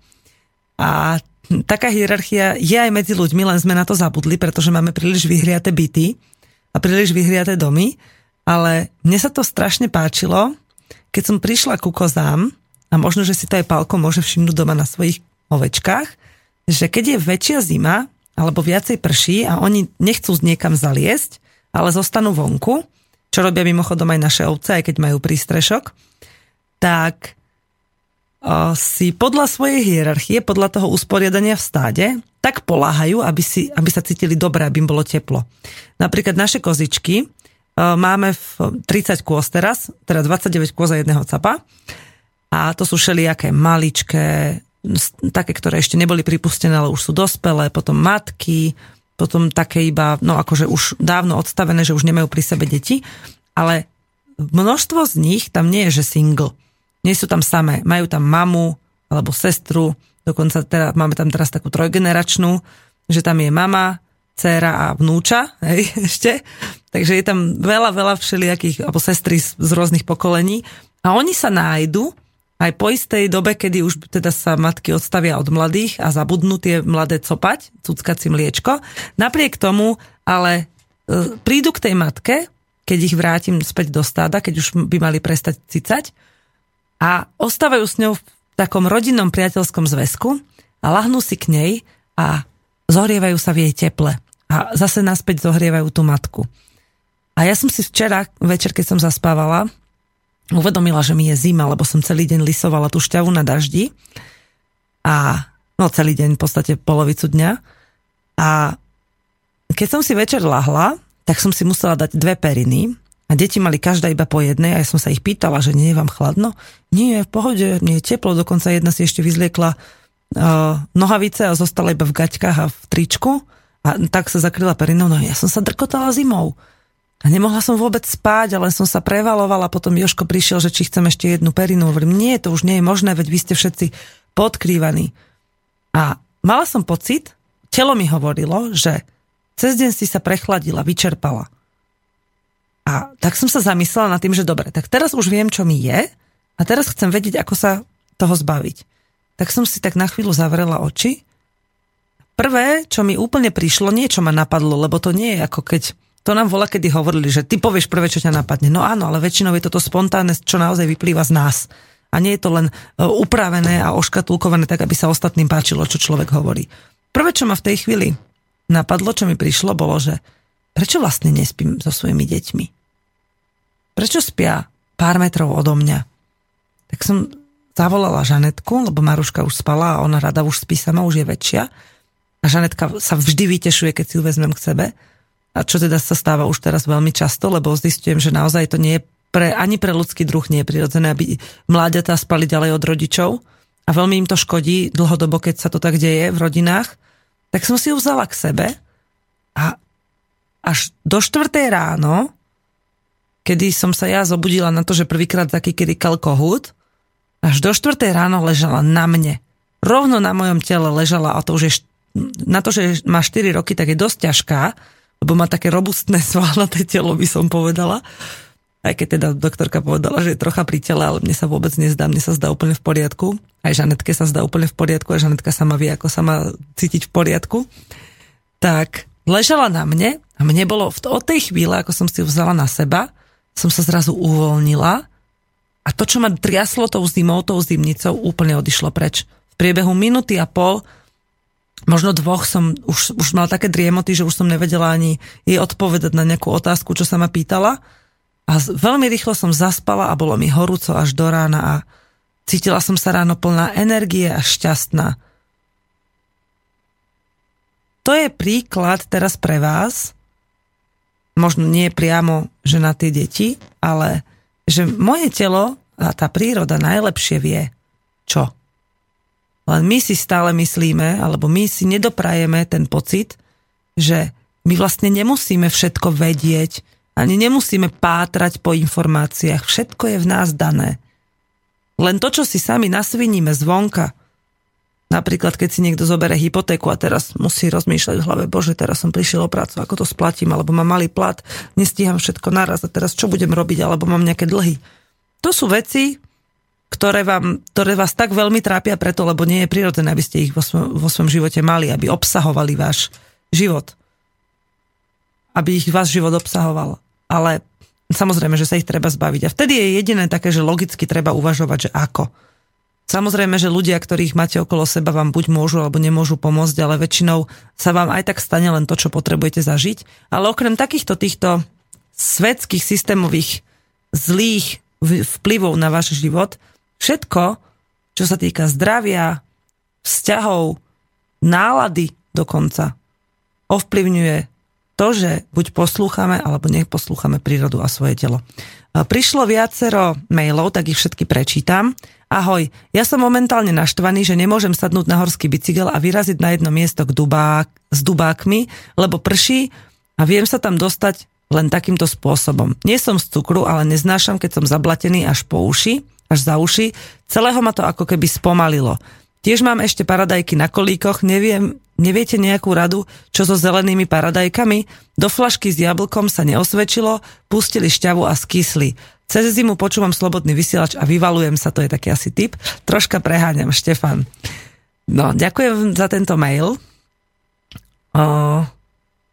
a taká hierarchia je aj medzi ľuďmi, len sme na to zabudli, pretože máme príliš vyhriaté byty a príliš vyhriaté domy, ale mne sa to strašne páčilo, keď som prišla ku kozám, a možno, že si to aj Pálko môže všimnúť doma na svojich ovečkách, že keď je väčšia zima, alebo viacej prší a oni nechcú niekam zaliesť, ale zostanú vonku, čo robia mimochodom aj naše ovce, aj keď majú prístrešok, tak si podľa svojej hierarchie, podľa toho usporiadania v stáde, tak poláhajú, aby, si, aby sa cítili dobre, aby im bolo teplo. Napríklad naše kozičky máme v 30 kôz teraz, teda 29 kôz za jedného capa. A to sú všelijaké maličké, také, ktoré ešte neboli pripustené, ale už sú dospelé, potom matky, potom také iba, no akože už dávno odstavené, že už nemajú pri sebe deti, ale množstvo z nich tam nie je, že single nie sú tam samé. Majú tam mamu alebo sestru, dokonca teda, máme tam teraz takú trojgeneračnú, že tam je mama, dcéra a vnúča, hej, [LAUGHS] ešte. Takže je tam veľa, veľa všelijakých, alebo sestry z, z rôznych pokolení. A oni sa nájdu aj po istej dobe, kedy už teda sa matky odstavia od mladých a zabudnú tie mladé copať, cuckať mliečko. Napriek tomu ale e, prídu k tej matke, keď ich vrátim späť do stáda, keď už by mali prestať cicať a ostávajú s ňou v takom rodinnom priateľskom zväzku a lahnú si k nej a zohrievajú sa v jej teple. A zase naspäť zohrievajú tú matku. A ja som si včera večer, keď som zaspávala, uvedomila, že mi je zima, lebo som celý deň lisovala tú šťavu na daždi. A no celý deň, v podstate polovicu dňa. A keď som si večer lahla, tak som si musela dať dve periny a deti mali každá iba po jednej a ja som sa ich pýtala, že nie je vám chladno? Nie, v pohode, nie je teplo, dokonca jedna si ešte vyzliekla uh, nohavice a zostala iba v gaťkách a v tričku a tak sa zakryla perinou, no ja som sa drkotala zimou. A nemohla som vôbec spať, ale som sa prevalovala, potom Joško prišiel, že či chcem ešte jednu perinu. Hovorím, nie, to už nie je možné, veď vy ste všetci podkrývaní. A mala som pocit, telo mi hovorilo, že cez deň si sa prechladila, vyčerpala. A tak som sa zamyslela nad tým, že dobre, tak teraz už viem, čo mi je a teraz chcem vedieť, ako sa toho zbaviť. Tak som si tak na chvíľu zavrela oči. Prvé, čo mi úplne prišlo, niečo ma napadlo, lebo to nie je ako keď to nám vola, kedy hovorili, že ty povieš prvé, čo ťa napadne. No áno, ale väčšinou je toto spontánne, čo naozaj vyplýva z nás. A nie je to len e, upravené a oškatulkované tak, aby sa ostatným páčilo, čo človek hovorí. Prvé, čo ma v tej chvíli napadlo, čo mi prišlo, bolo, že prečo vlastne nespím so svojimi deťmi? Prečo spia pár metrov odo mňa? Tak som zavolala Žanetku, lebo Maruška už spala a ona rada už spí sama, už je väčšia. A Žanetka sa vždy vytešuje, keď si ju vezmem k sebe. A čo teda sa stáva už teraz veľmi často, lebo zistujem, že naozaj to nie je pre, ani pre ľudský druh nie je prirodzené, aby mláďatá spali ďalej od rodičov. A veľmi im to škodí dlhodobo, keď sa to tak deje v rodinách. Tak som si ju vzala k sebe a až do štvrtej ráno kedy som sa ja zobudila na to, že prvýkrát taký kyrikal kohút, až do 4 ráno ležala na mne. Rovno na mojom tele ležala a to už je, na to, že má 4 roky, tak je dosť ťažká, lebo má také robustné [LAUGHS] svalnaté telo, by som povedala. Aj keď teda doktorka povedala, že je trocha pri tele, ale mne sa vôbec nezdá, mne sa zdá úplne v poriadku. Aj Žanetke sa zdá úplne v poriadku a Žanetka sama vie, ako sa má cítiť v poriadku. Tak ležala na mne a mne bolo od tej chvíle, ako som si ju vzala na seba, som sa zrazu uvoľnila a to, čo ma triaslo tou zimou, tou zimnicou, úplne odišlo preč. V priebehu minúty a pol možno dvoch som už, už mal také driemoty, že už som nevedela ani jej odpovedať na nejakú otázku, čo sa ma pýtala a veľmi rýchlo som zaspala a bolo mi horúco až do rána a cítila som sa ráno plná energie a šťastná. To je príklad teraz pre vás, možno nie priamo, že na tie deti, ale že moje telo a tá príroda najlepšie vie, čo. Len my si stále myslíme, alebo my si nedoprajeme ten pocit, že my vlastne nemusíme všetko vedieť, ani nemusíme pátrať po informáciách. Všetko je v nás dané. Len to, čo si sami nasviníme zvonka, napríklad keď si niekto zobere hypotéku a teraz musí rozmýšľať v hlave, bože, teraz som prišiel o prácu, ako to splatím, alebo mám malý plat, nestíham všetko naraz a teraz čo budem robiť, alebo mám nejaké dlhy. To sú veci, ktoré, vám, ktoré vás tak veľmi trápia preto, lebo nie je prirodzené, aby ste ich vo, svojom, vo svojom živote mali, aby obsahovali váš život aby ich váš život obsahoval. Ale samozrejme, že sa ich treba zbaviť. A vtedy je jediné také, že logicky treba uvažovať, že ako. Samozrejme, že ľudia, ktorých máte okolo seba, vám buď môžu alebo nemôžu pomôcť, ale väčšinou sa vám aj tak stane len to, čo potrebujete zažiť. Ale okrem takýchto týchto svetských systémových zlých vplyvov na váš život, všetko, čo sa týka zdravia, vzťahov, nálady dokonca, ovplyvňuje to, že buď poslúchame, alebo neposlúchame prírodu a svoje telo. Prišlo viacero mailov, tak ich všetky prečítam. Ahoj, ja som momentálne naštvaný, že nemôžem sadnúť na horský bicykel a vyraziť na jedno miesto k dubák, s dubákmi, lebo prší a viem sa tam dostať len takýmto spôsobom. Nie som z cukru, ale neznášam, keď som zablatený až po uši, až za uši. Celého ma to ako keby spomalilo. Tiež mám ešte paradajky na kolíkoch, neviem, neviete nejakú radu, čo so zelenými paradajkami? Do flašky s jablkom sa neosvedčilo, pustili šťavu a skysli. Cez zimu počúvam slobodný vysielač a vyvalujem sa, to je taký asi typ. Troška preháňam, Štefan. No, ďakujem za tento mail. O,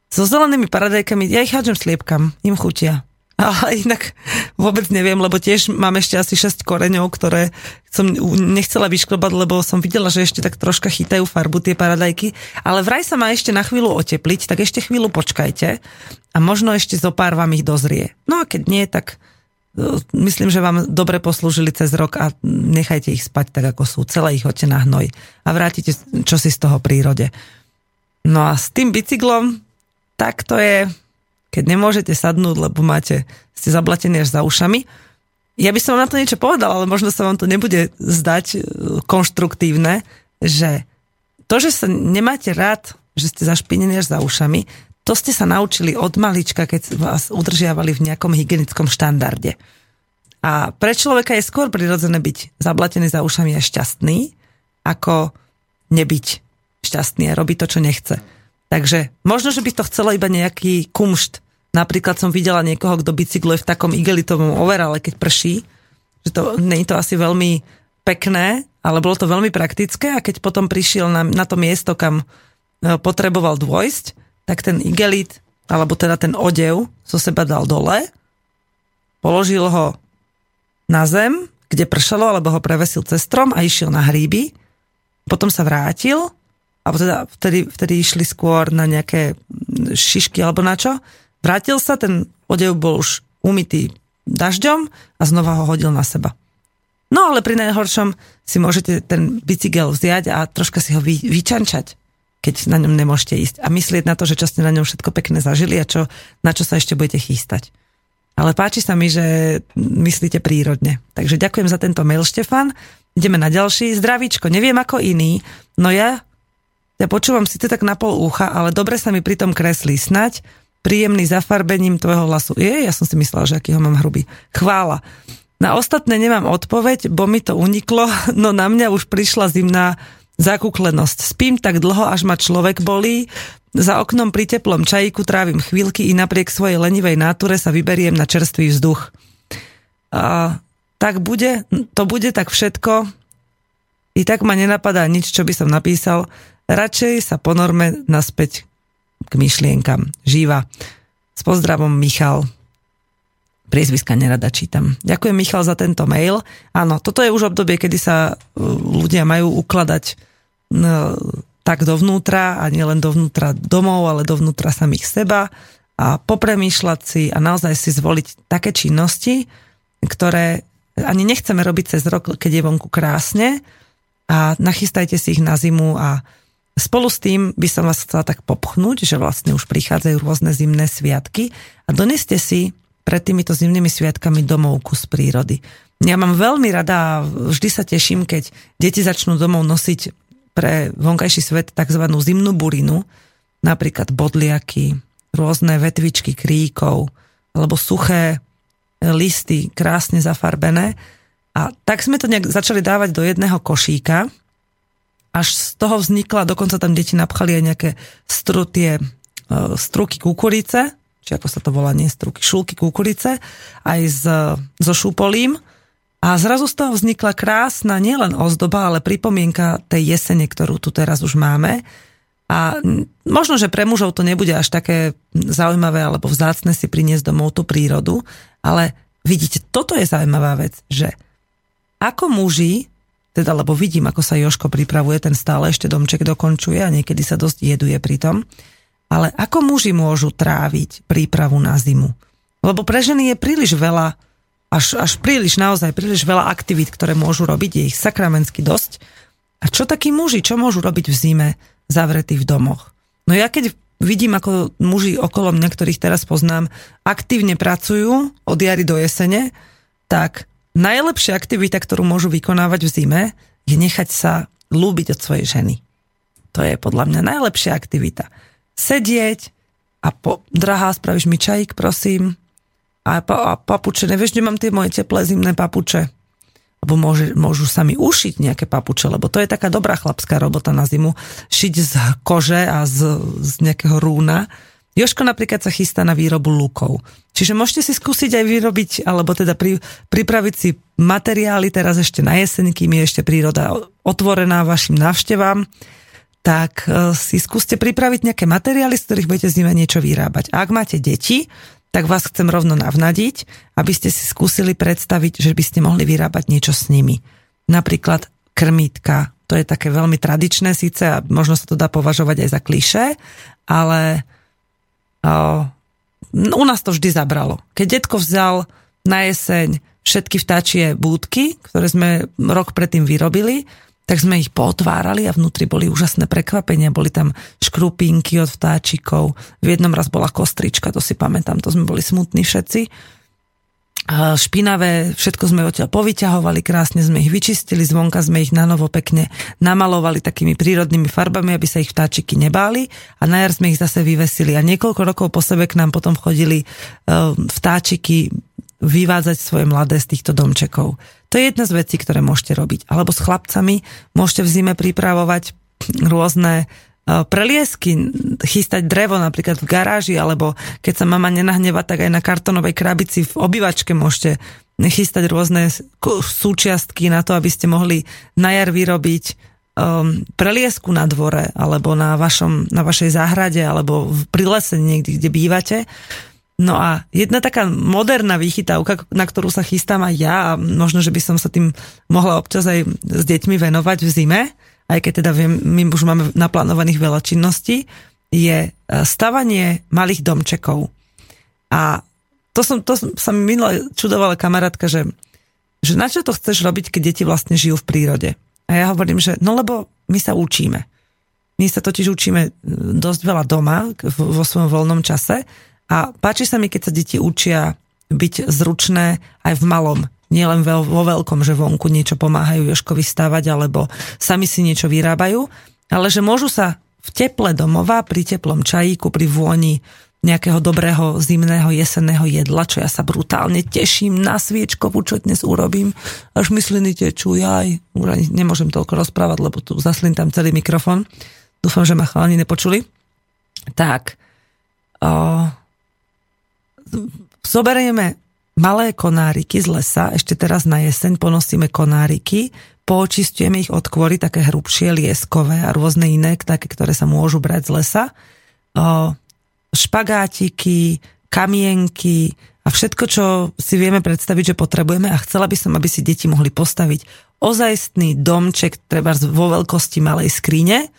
so zelenými paradajkami, ja ich hádžem sliepkam, im chutia. A inak vôbec neviem, lebo tiež mám ešte asi 6 koreňov, ktoré som nechcela vyšklobať, lebo som videla, že ešte tak troška chytajú farbu tie paradajky. Ale vraj sa má ešte na chvíľu otepliť, tak ešte chvíľu počkajte a možno ešte zo pár vám ich dozrie. No a keď nie, tak e, myslím, že vám dobre poslúžili cez rok a nechajte ich spať tak, ako sú. Celé ich hoďte na hnoj a vrátite čo si z toho prírode. No a s tým bicyklom, tak to je keď nemôžete sadnúť, lebo máte, ste zablatení až za ušami. Ja by som vám na to niečo povedal, ale možno sa vám to nebude zdať e, konštruktívne, že to, že sa nemáte rád, že ste zašpinení až za ušami, to ste sa naučili od malička, keď vás udržiavali v nejakom hygienickom štandarde. A pre človeka je skôr prirodzené byť zablatený za ušami a šťastný, ako nebyť šťastný a robiť to, čo nechce. Takže možno, že by to chcelo iba nejaký kumšt. Napríklad som videla niekoho, kto bicykluje v takom igelitovom overale, keď prší. Že to, nie je to asi veľmi pekné, ale bolo to veľmi praktické a keď potom prišiel na, na to miesto, kam e, potreboval dôjsť, tak ten igelit, alebo teda ten odev zo seba dal dole, položil ho na zem, kde pršalo, alebo ho prevesil cez strom a išiel na hríby. Potom sa vrátil alebo teda vtedy, vtedy išli skôr na nejaké šišky alebo na čo. Vrátil sa, ten odev bol už umytý dažďom a znova ho hodil na seba. No ale pri najhoršom si môžete ten bicykel vziať a troška si ho vy, vyčančať, keď na ňom nemôžete ísť. A myslieť na to, že čo ste na ňom všetko pekne zažili a čo, na čo sa ešte budete chystať. Ale páči sa mi, že myslíte prírodne. Takže ďakujem za tento mail, Štefan. Ideme na ďalší. Zdravíčko, neviem ako iný, no ja ja počúvam síce tak na pol ucha, ale dobre sa mi pri tom kreslí snať. príjemný zafarbením tvojho hlasu. Je, ja som si myslela, že aký ho mám hrubý. Chvála. Na ostatné nemám odpoveď, bo mi to uniklo, [LAUGHS] no na mňa už prišla zimná zakúklenosť. Spím tak dlho, až ma človek bolí, za oknom pri teplom čajíku trávim chvíľky i napriek svojej lenivej náture sa vyberiem na čerstvý vzduch. A, tak bude, to bude tak všetko. I tak ma nenapadá nič, čo by som napísal. Radšej sa ponorme naspäť k myšlienkam. Živa. S pozdravom Michal. Priezviska nerada čítam. Ďakujem Michal za tento mail. Áno, toto je už obdobie, kedy sa uh, ľudia majú ukladať no, tak dovnútra a nielen dovnútra domov, ale dovnútra samých seba a popremýšľať si a naozaj si zvoliť také činnosti, ktoré ani nechceme robiť cez rok, keď je vonku krásne a nachystajte si ich na zimu a spolu s tým by som vás chcela tak popchnúť, že vlastne už prichádzajú rôzne zimné sviatky a doneste si pred týmito zimnými sviatkami domov kus prírody. Ja mám veľmi rada a vždy sa teším, keď deti začnú domov nosiť pre vonkajší svet tzv. zimnú burinu, napríklad bodliaky, rôzne vetvičky kríkov, alebo suché listy krásne zafarbené. A tak sme to nejak začali dávať do jedného košíka, až z toho vznikla, dokonca tam deti napchali aj nejaké stru, tie, e, struky kukurice, či ako sa to volá, nie struky, šulky kukurice, aj s, so šupolím a zrazu z toho vznikla krásna nielen ozdoba, ale pripomienka tej jesene, ktorú tu teraz už máme. A možno, že pre mužov to nebude až také zaujímavé alebo vzácne si priniesť domov tú prírodu, ale vidíte, toto je zaujímavá vec, že ako muži, teda lebo vidím, ako sa Joško pripravuje, ten stále ešte domček dokončuje a niekedy sa dosť jeduje pri tom, ale ako muži môžu tráviť prípravu na zimu? Lebo pre ženy je príliš veľa až, až príliš, naozaj príliš veľa aktivít, ktoré môžu robiť, je ich sakramensky dosť. A čo takí muži, čo môžu robiť v zime zavretí v domoch? No ja keď vidím, ako muži okolo mňa, ktorých teraz poznám, aktívne pracujú od jary do jesene, tak najlepšia aktivita, ktorú môžu vykonávať v zime, je nechať sa lúbiť od svojej ženy. To je podľa mňa najlepšia aktivita. Sedieť a po, drahá, spravíš mi čajík, prosím, a, pa, a papuče, nevieš, kde mám tie moje teplé zimné papuče? Lebo môže, môžu sa mi ušiť nejaké papuče, lebo to je taká dobrá chlapská robota na zimu. Šiť z kože a z, z nejakého rúna. Joško napríklad sa chystá na výrobu lukov. Čiže môžete si skúsiť aj vyrobiť, alebo teda pri, pripraviť si materiály teraz ešte na jeseň, kým je ešte príroda otvorená vašim návštevám, tak e, si skúste pripraviť nejaké materiály, z ktorých budete z nimi niečo vyrábať. A ak máte deti, tak vás chcem rovno navnadiť, aby ste si skúsili predstaviť, že by ste mohli vyrábať niečo s nimi. Napríklad krmítka. To je také veľmi tradičné síce a možno sa to dá považovať aj za kliše, ale u nás to vždy zabralo. Keď detko vzal na jeseň všetky vtáčie búdky, ktoré sme rok predtým vyrobili, tak sme ich potvárali a vnútri boli úžasné prekvapenia. Boli tam škrupinky od vtáčikov. V jednom raz bola kostrička, to si pamätám, to sme boli smutní všetci. Špinavé, všetko sme odtiaľ povyťahovali, krásne sme ich vyčistili, zvonka sme ich na novo pekne namalovali takými prírodnými farbami, aby sa ich vtáčiky nebáli a na jar sme ich zase vyvesili a niekoľko rokov po sebe k nám potom chodili e, vtáčiky vyvádzať svoje mladé z týchto domčekov. To je jedna z vecí, ktoré môžete robiť. Alebo s chlapcami môžete v zime pripravovať rôzne preliesky, chystať drevo napríklad v garáži, alebo keď sa mama nenahneva, tak aj na kartonovej krabici v obývačke môžete chystať rôzne súčiastky na to, aby ste mohli na jar vyrobiť um, preliesku na dvore, alebo na, vašom, na vašej záhrade, alebo v prilese niekde, kde bývate. No a jedna taká moderná výchytávka, na ktorú sa chystám aj ja a možno, že by som sa tým mohla občas aj s deťmi venovať v zime, aj keď teda viem, my už máme naplánovaných veľa činností, je e, stavanie malých domčekov. A to, som, to sa mi minule čudovala kamarátka, že, že na čo to chceš robiť, keď deti vlastne žijú v prírode. A ja hovorím, že no lebo my sa učíme. My sa totiž učíme e, dosť veľa doma vo svojom voľnom čase a páči sa mi, keď sa deti učia byť zručné aj v malom, nielen vo veľkom, že vonku niečo pomáhajú Joškovi stavať alebo sami si niečo vyrábajú, ale že môžu sa v teple domova, pri teplom čajíku, pri vôni nejakého dobrého zimného jesenného jedla, čo ja sa brutálne teším na sviečkovú, čo dnes urobím. Až mysliny tečú, jaj, už ani nemôžem toľko rozprávať, lebo tu zaslím tam celý mikrofon. Dúfam, že ma chalani nepočuli. Tak, o, zoberieme malé konáriky z lesa, ešte teraz na jeseň ponosíme konáriky, poočistujeme ich od kvory, také hrubšie, lieskové a rôzne iné, také, ktoré sa môžu brať z lesa. Špagátiky, kamienky a všetko, čo si vieme predstaviť, že potrebujeme a chcela by som, aby si deti mohli postaviť ozajstný domček, treba vo veľkosti malej skrine,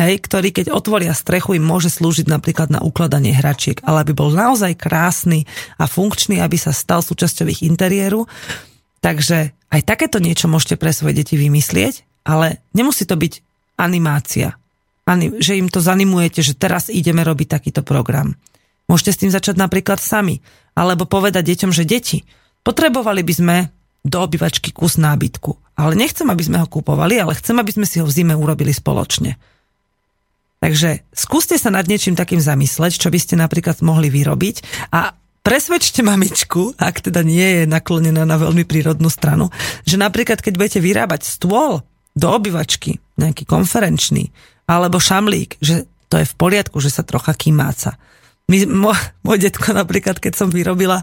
hej, ktorý keď otvoria strechu im môže slúžiť napríklad na ukladanie hračiek, ale aby bol naozaj krásny a funkčný, aby sa stal súčasťou ich interiéru. Takže aj takéto niečo môžete pre svoje deti vymyslieť, ale nemusí to byť animácia že im to zanimujete, že teraz ideme robiť takýto program. Môžete s tým začať napríklad sami. Alebo povedať deťom, že deti, potrebovali by sme do obývačky kus nábytku. Ale nechcem, aby sme ho kupovali, ale chcem, aby sme si ho v zime urobili spoločne. Takže skúste sa nad niečím takým zamysleť, čo by ste napríklad mohli vyrobiť a presvedčte mamičku, ak teda nie je naklonená na veľmi prírodnú stranu, že napríklad keď budete vyrábať stôl do obyvačky, nejaký konferenčný, alebo šamlík, že to je v poriadku, že sa trocha kymáca. My, môj, môj detko napríklad, keď som vyrobila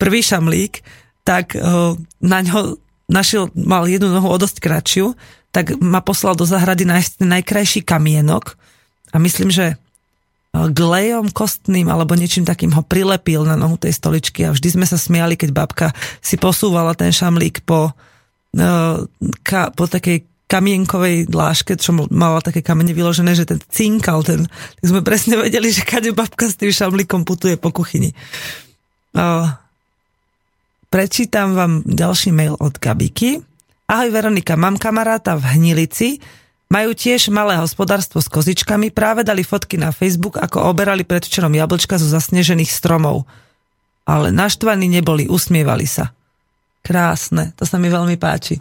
prvý šamlík, tak uh, na ňo našiel, mal jednu nohu o dosť kratšiu, tak ma poslal do zahrady nájsť najkrajší kamienok a myslím, že glejom kostným alebo niečím takým ho prilepil na nohu tej stoličky a vždy sme sa smiali, keď babka si posúvala ten šamlík po, ka, po takej kamienkovej dláške, čo mala také kamene vyložené, že ten cinkal, ten, tak sme presne vedeli, že kade babka s tým šamlíkom putuje po kuchyni. O, prečítam vám ďalší mail od Gabiky. Ahoj Veronika, mám kamaráta v Hnilici, majú tiež malé hospodárstvo s kozičkami, práve dali fotky na Facebook, ako oberali predvčerom jablčka zo zasnežených stromov. Ale naštvaní neboli, usmievali sa. Krásne, to sa mi veľmi páči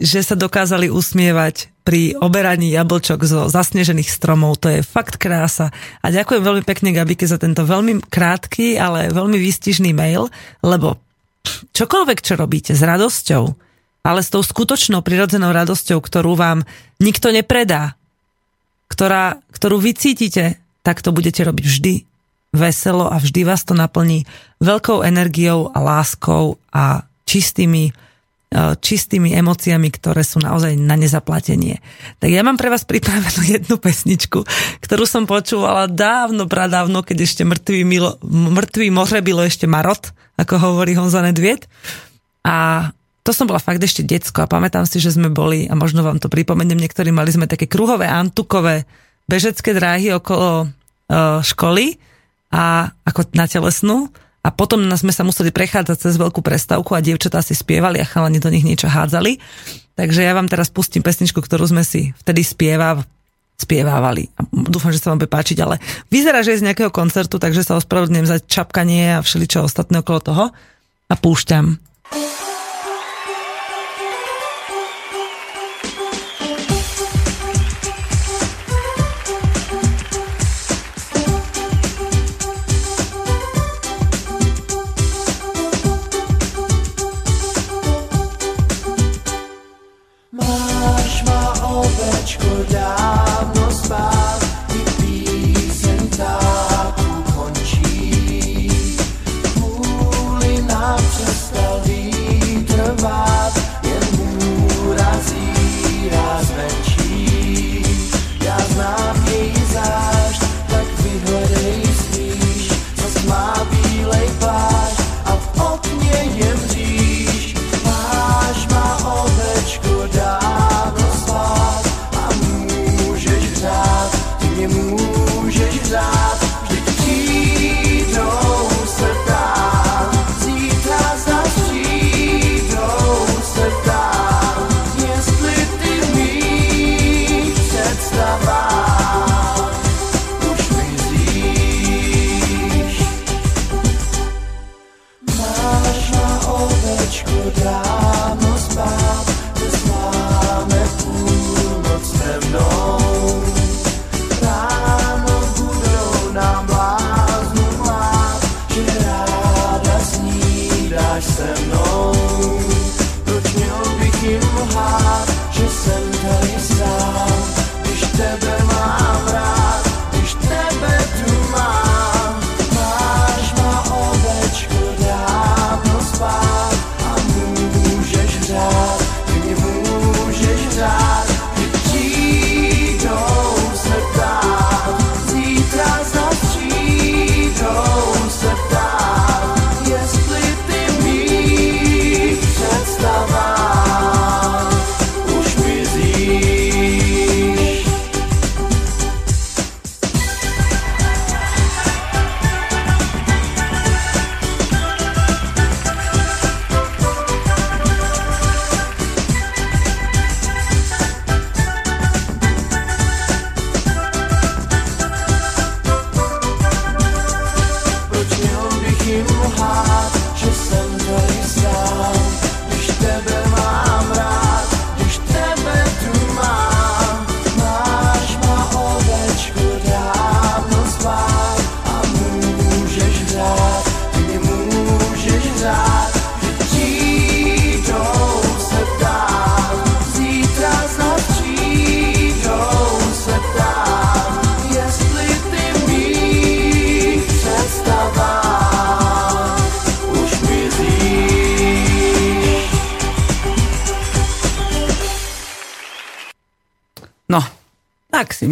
že sa dokázali usmievať pri oberaní jablčok zo zasnežených stromov. To je fakt krása. A ďakujem veľmi pekne Gabike za tento veľmi krátky, ale veľmi výstižný mail, lebo čokoľvek, čo robíte s radosťou, ale s tou skutočnou prirodzenou radosťou, ktorú vám nikto nepredá, ktorá, ktorú vy cítite, tak to budete robiť vždy veselo a vždy vás to naplní veľkou energiou a láskou a čistými E, čistými emóciami, ktoré sú naozaj na nezaplatenie. Tak ja mám pre vás pripravenú [LAUGHS] jednu pesničku, ktorú som počúvala dávno, pradávno, keď ešte mŕtvý, milo, mŕtvý moře bylo ešte marot, ako hovorí Honza Nedviet. A to som bola fakt ešte decko a pamätám si, že sme boli, a možno vám to pripomeniem, niektorí mali sme také kruhové antukové bežecké dráhy okolo uh, školy a ako na telesnú a potom sme sa museli prechádzať cez veľkú prestávku a dievčatá si spievali a chalani do nich niečo hádzali. Takže ja vám teraz pustím pesničku, ktorú sme si vtedy spievav, spievávali. A dúfam, že sa vám bude páčiť, ale vyzerá, že je z nejakého koncertu, takže sa ospravedlňujem za čapkanie a všeličo ostatné okolo toho a púšťam. da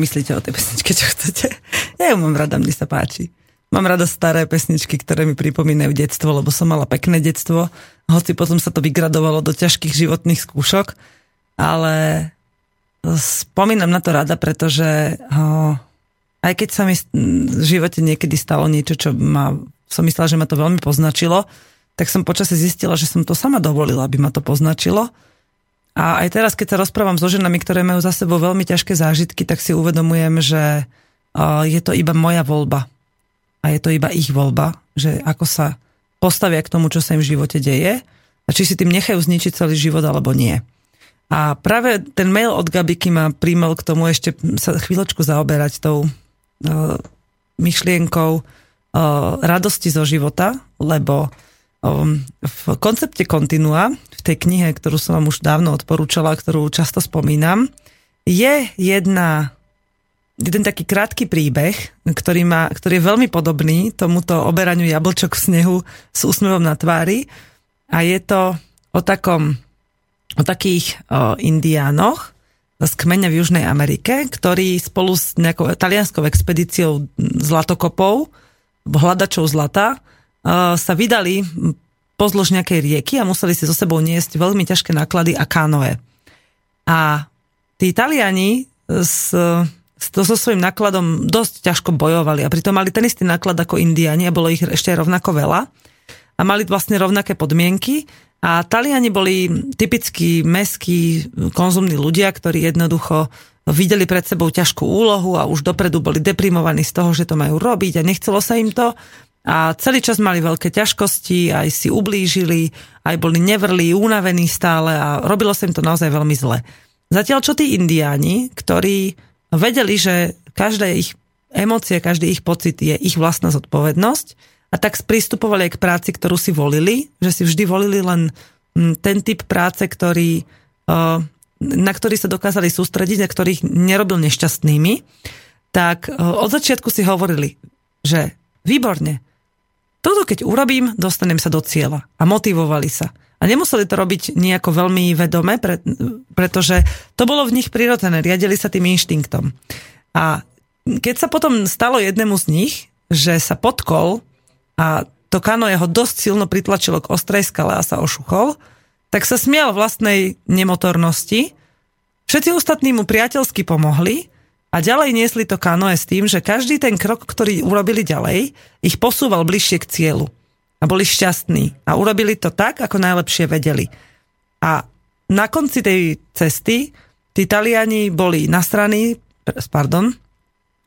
myslíte o tej pesničke, čo chcete. [LAUGHS] Ja ju mám rada, mne sa páči. Mám rada staré pesničky, ktoré mi pripomínajú detstvo, lebo som mala pekné detstvo, hoci potom sa to vygradovalo do ťažkých životných skúšok, ale spomínam na to rada, pretože ho, aj keď sa mi v živote niekedy stalo niečo, čo ma, som myslela, že ma to veľmi poznačilo, tak som počasie zistila, že som to sama dovolila, aby ma to poznačilo. A aj teraz, keď sa rozprávam so ženami, ktoré majú za sebou veľmi ťažké zážitky, tak si uvedomujem, že je to iba moja voľba a je to iba ich voľba, že ako sa postavia k tomu, čo sa im v živote deje a či si tým nechajú zničiť celý život alebo nie. A práve ten mail od Gabiky ma príjmal k tomu ešte sa chvíľočku zaoberať tou uh, myšlienkou uh, radosti zo života, lebo v koncepte kontinua, v tej knihe, ktorú som vám už dávno odporúčala, ktorú často spomínam, je jedna jeden taký krátky príbeh, ktorý, má, ktorý je veľmi podobný tomuto oberaniu jablčok v snehu s úsmevom na tvári. A je to o takom, o takých o, indiánoch z kmeňa v Južnej Amerike, ktorí spolu s nejakou talianskou expedíciou zlatokopov, hľadačov zlata, sa vydali pozdĺž nejakej rieky a museli si so sebou niesť veľmi ťažké náklady a kánoe. A tí Taliani s to so svojím nákladom dosť ťažko bojovali a pritom mali ten istý náklad ako Indiani a bolo ich ešte rovnako veľa a mali vlastne rovnaké podmienky a Taliani boli typickí meskí konzumní ľudia, ktorí jednoducho videli pred sebou ťažkú úlohu a už dopredu boli deprimovaní z toho, že to majú robiť a nechcelo sa im to a celý čas mali veľké ťažkosti, aj si ublížili, aj boli nevrlí, unavení stále a robilo sa im to naozaj veľmi zle. Zatiaľ čo tí indiáni, ktorí vedeli, že každé ich emócie, každý ich pocit je ich vlastná zodpovednosť a tak pristupovali aj k práci, ktorú si volili, že si vždy volili len mm, ten typ práce, ktorý, na ktorý sa dokázali sústrediť a ktorých nerobil nešťastnými, tak od začiatku si hovorili, že výborne, toto keď urobím, dostanem sa do cieľa a motivovali sa. A nemuseli to robiť nejako veľmi vedome, pre, pretože to bolo v nich prirodzené, riadili sa tým inštinktom. A keď sa potom stalo jednému z nich, že sa potkol a to kano jeho dosť silno pritlačilo k ostrej skale a sa ošuchol, tak sa smial vlastnej nemotornosti. Všetci ostatní mu priateľsky pomohli a ďalej niesli to kanoe s tým, že každý ten krok, ktorý urobili ďalej, ich posúval bližšie k cieľu a boli šťastní a urobili to tak, ako najlepšie vedeli. A na konci tej cesty tí Taliani boli nasraní, pardon,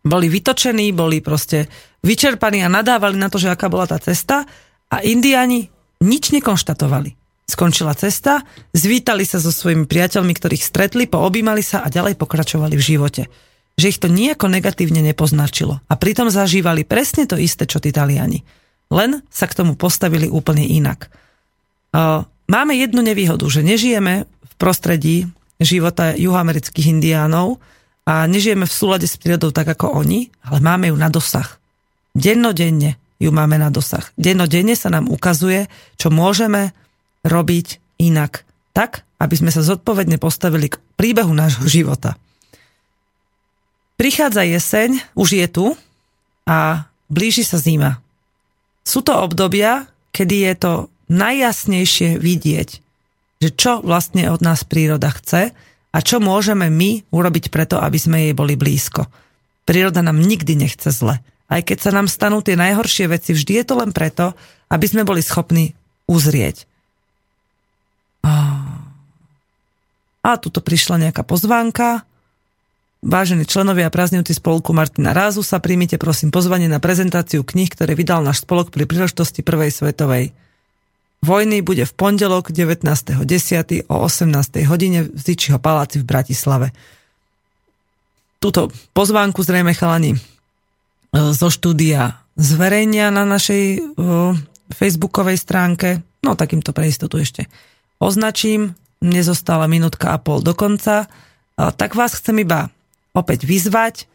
boli vytočení, boli proste vyčerpaní a nadávali na to, že aká bola tá cesta a Indiani nič nekonštatovali. Skončila cesta, zvítali sa so svojimi priateľmi, ktorých stretli, poobímali sa a ďalej pokračovali v živote. Že ich to nejako negatívne nepoznačilo. A pritom zažívali presne to isté, čo Taliani len sa k tomu postavili úplne inak. Máme jednu nevýhodu, že nežijeme v prostredí života juhoamerických indiánov a nežijeme v súlade s prírodou tak ako oni, ale máme ju na dosah. Dennodenne ju máme na dosah. Dennodenne sa nám ukazuje, čo môžeme robiť inak. Tak, aby sme sa zodpovedne postavili k príbehu nášho života. Prichádza jeseň, už je tu a blíži sa zima. Sú to obdobia, kedy je to najjasnejšie vidieť, že čo vlastne od nás príroda chce a čo môžeme my urobiť preto, aby sme jej boli blízko. Príroda nám nikdy nechce zle. Aj keď sa nám stanú tie najhoršie veci, vždy je to len preto, aby sme boli schopní uzrieť. A tuto prišla nejaká pozvánka. Vážení členovia a prázdnivci spolku Martina Rázu sa príjmite prosím pozvanie na prezentáciu knih, ktoré vydal náš spolok pri príležitosti Prvej svetovej vojny bude v pondelok 19.10. o 18. hodine v Zičiho paláci v Bratislave. Túto pozvánku zrejme chalani e, zo štúdia zverejnia na našej e, facebookovej stránke. No takýmto pre istotu ešte označím. Mne zostala minútka a pol do konca. Tak vás chcem iba opäť vyzvať.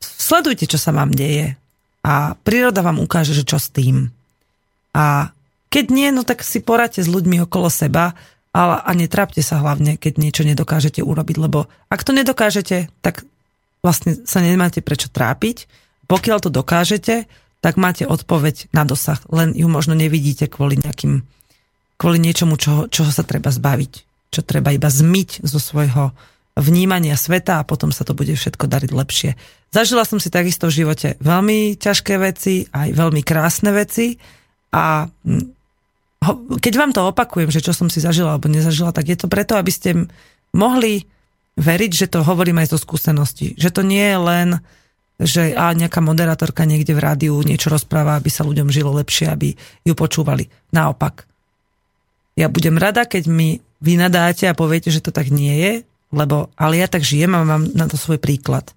Sledujte, čo sa vám deje a príroda vám ukáže, že čo s tým. A keď nie, no tak si poradte s ľuďmi okolo seba ale a netrápte sa hlavne, keď niečo nedokážete urobiť, lebo ak to nedokážete, tak vlastne sa nemáte prečo trápiť. Pokiaľ to dokážete, tak máte odpoveď na dosah, len ju možno nevidíte kvôli nejakým, kvôli niečomu, čoho, čoho sa treba zbaviť, čo treba iba zmyť zo svojho vnímania sveta a potom sa to bude všetko dariť lepšie. Zažila som si takisto v živote veľmi ťažké veci, aj veľmi krásne veci a hm, keď vám to opakujem, že čo som si zažila alebo nezažila, tak je to preto, aby ste mohli veriť, že to hovorím aj zo skúsenosti. Že to nie je len, že a nejaká moderátorka niekde v rádiu niečo rozpráva, aby sa ľuďom žilo lepšie, aby ju počúvali. Naopak. Ja budem rada, keď mi vy nadáte a poviete, že to tak nie je, lebo, ale ja tak žijem a mám na to svoj príklad.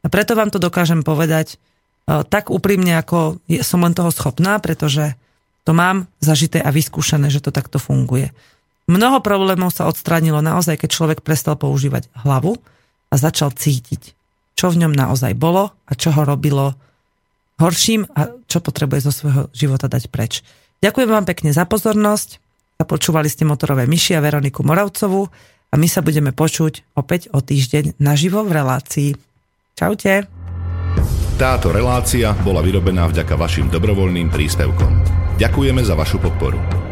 A preto vám to dokážem povedať uh, tak úprimne, ako som len toho schopná, pretože to mám zažité a vyskúšané, že to takto funguje. Mnoho problémov sa odstránilo naozaj, keď človek prestal používať hlavu a začal cítiť, čo v ňom naozaj bolo a čo ho robilo horším a čo potrebuje zo svojho života dať preč. Ďakujem vám pekne za pozornosť. Započúvali ste Motorové myši a Veroniku Moravcovú a my sa budeme počuť opäť o týždeň naživo v relácii. Čaute. Táto relácia bola vyrobená vďaka vašim dobrovoľným príspevkom. Ďakujeme za vašu podporu.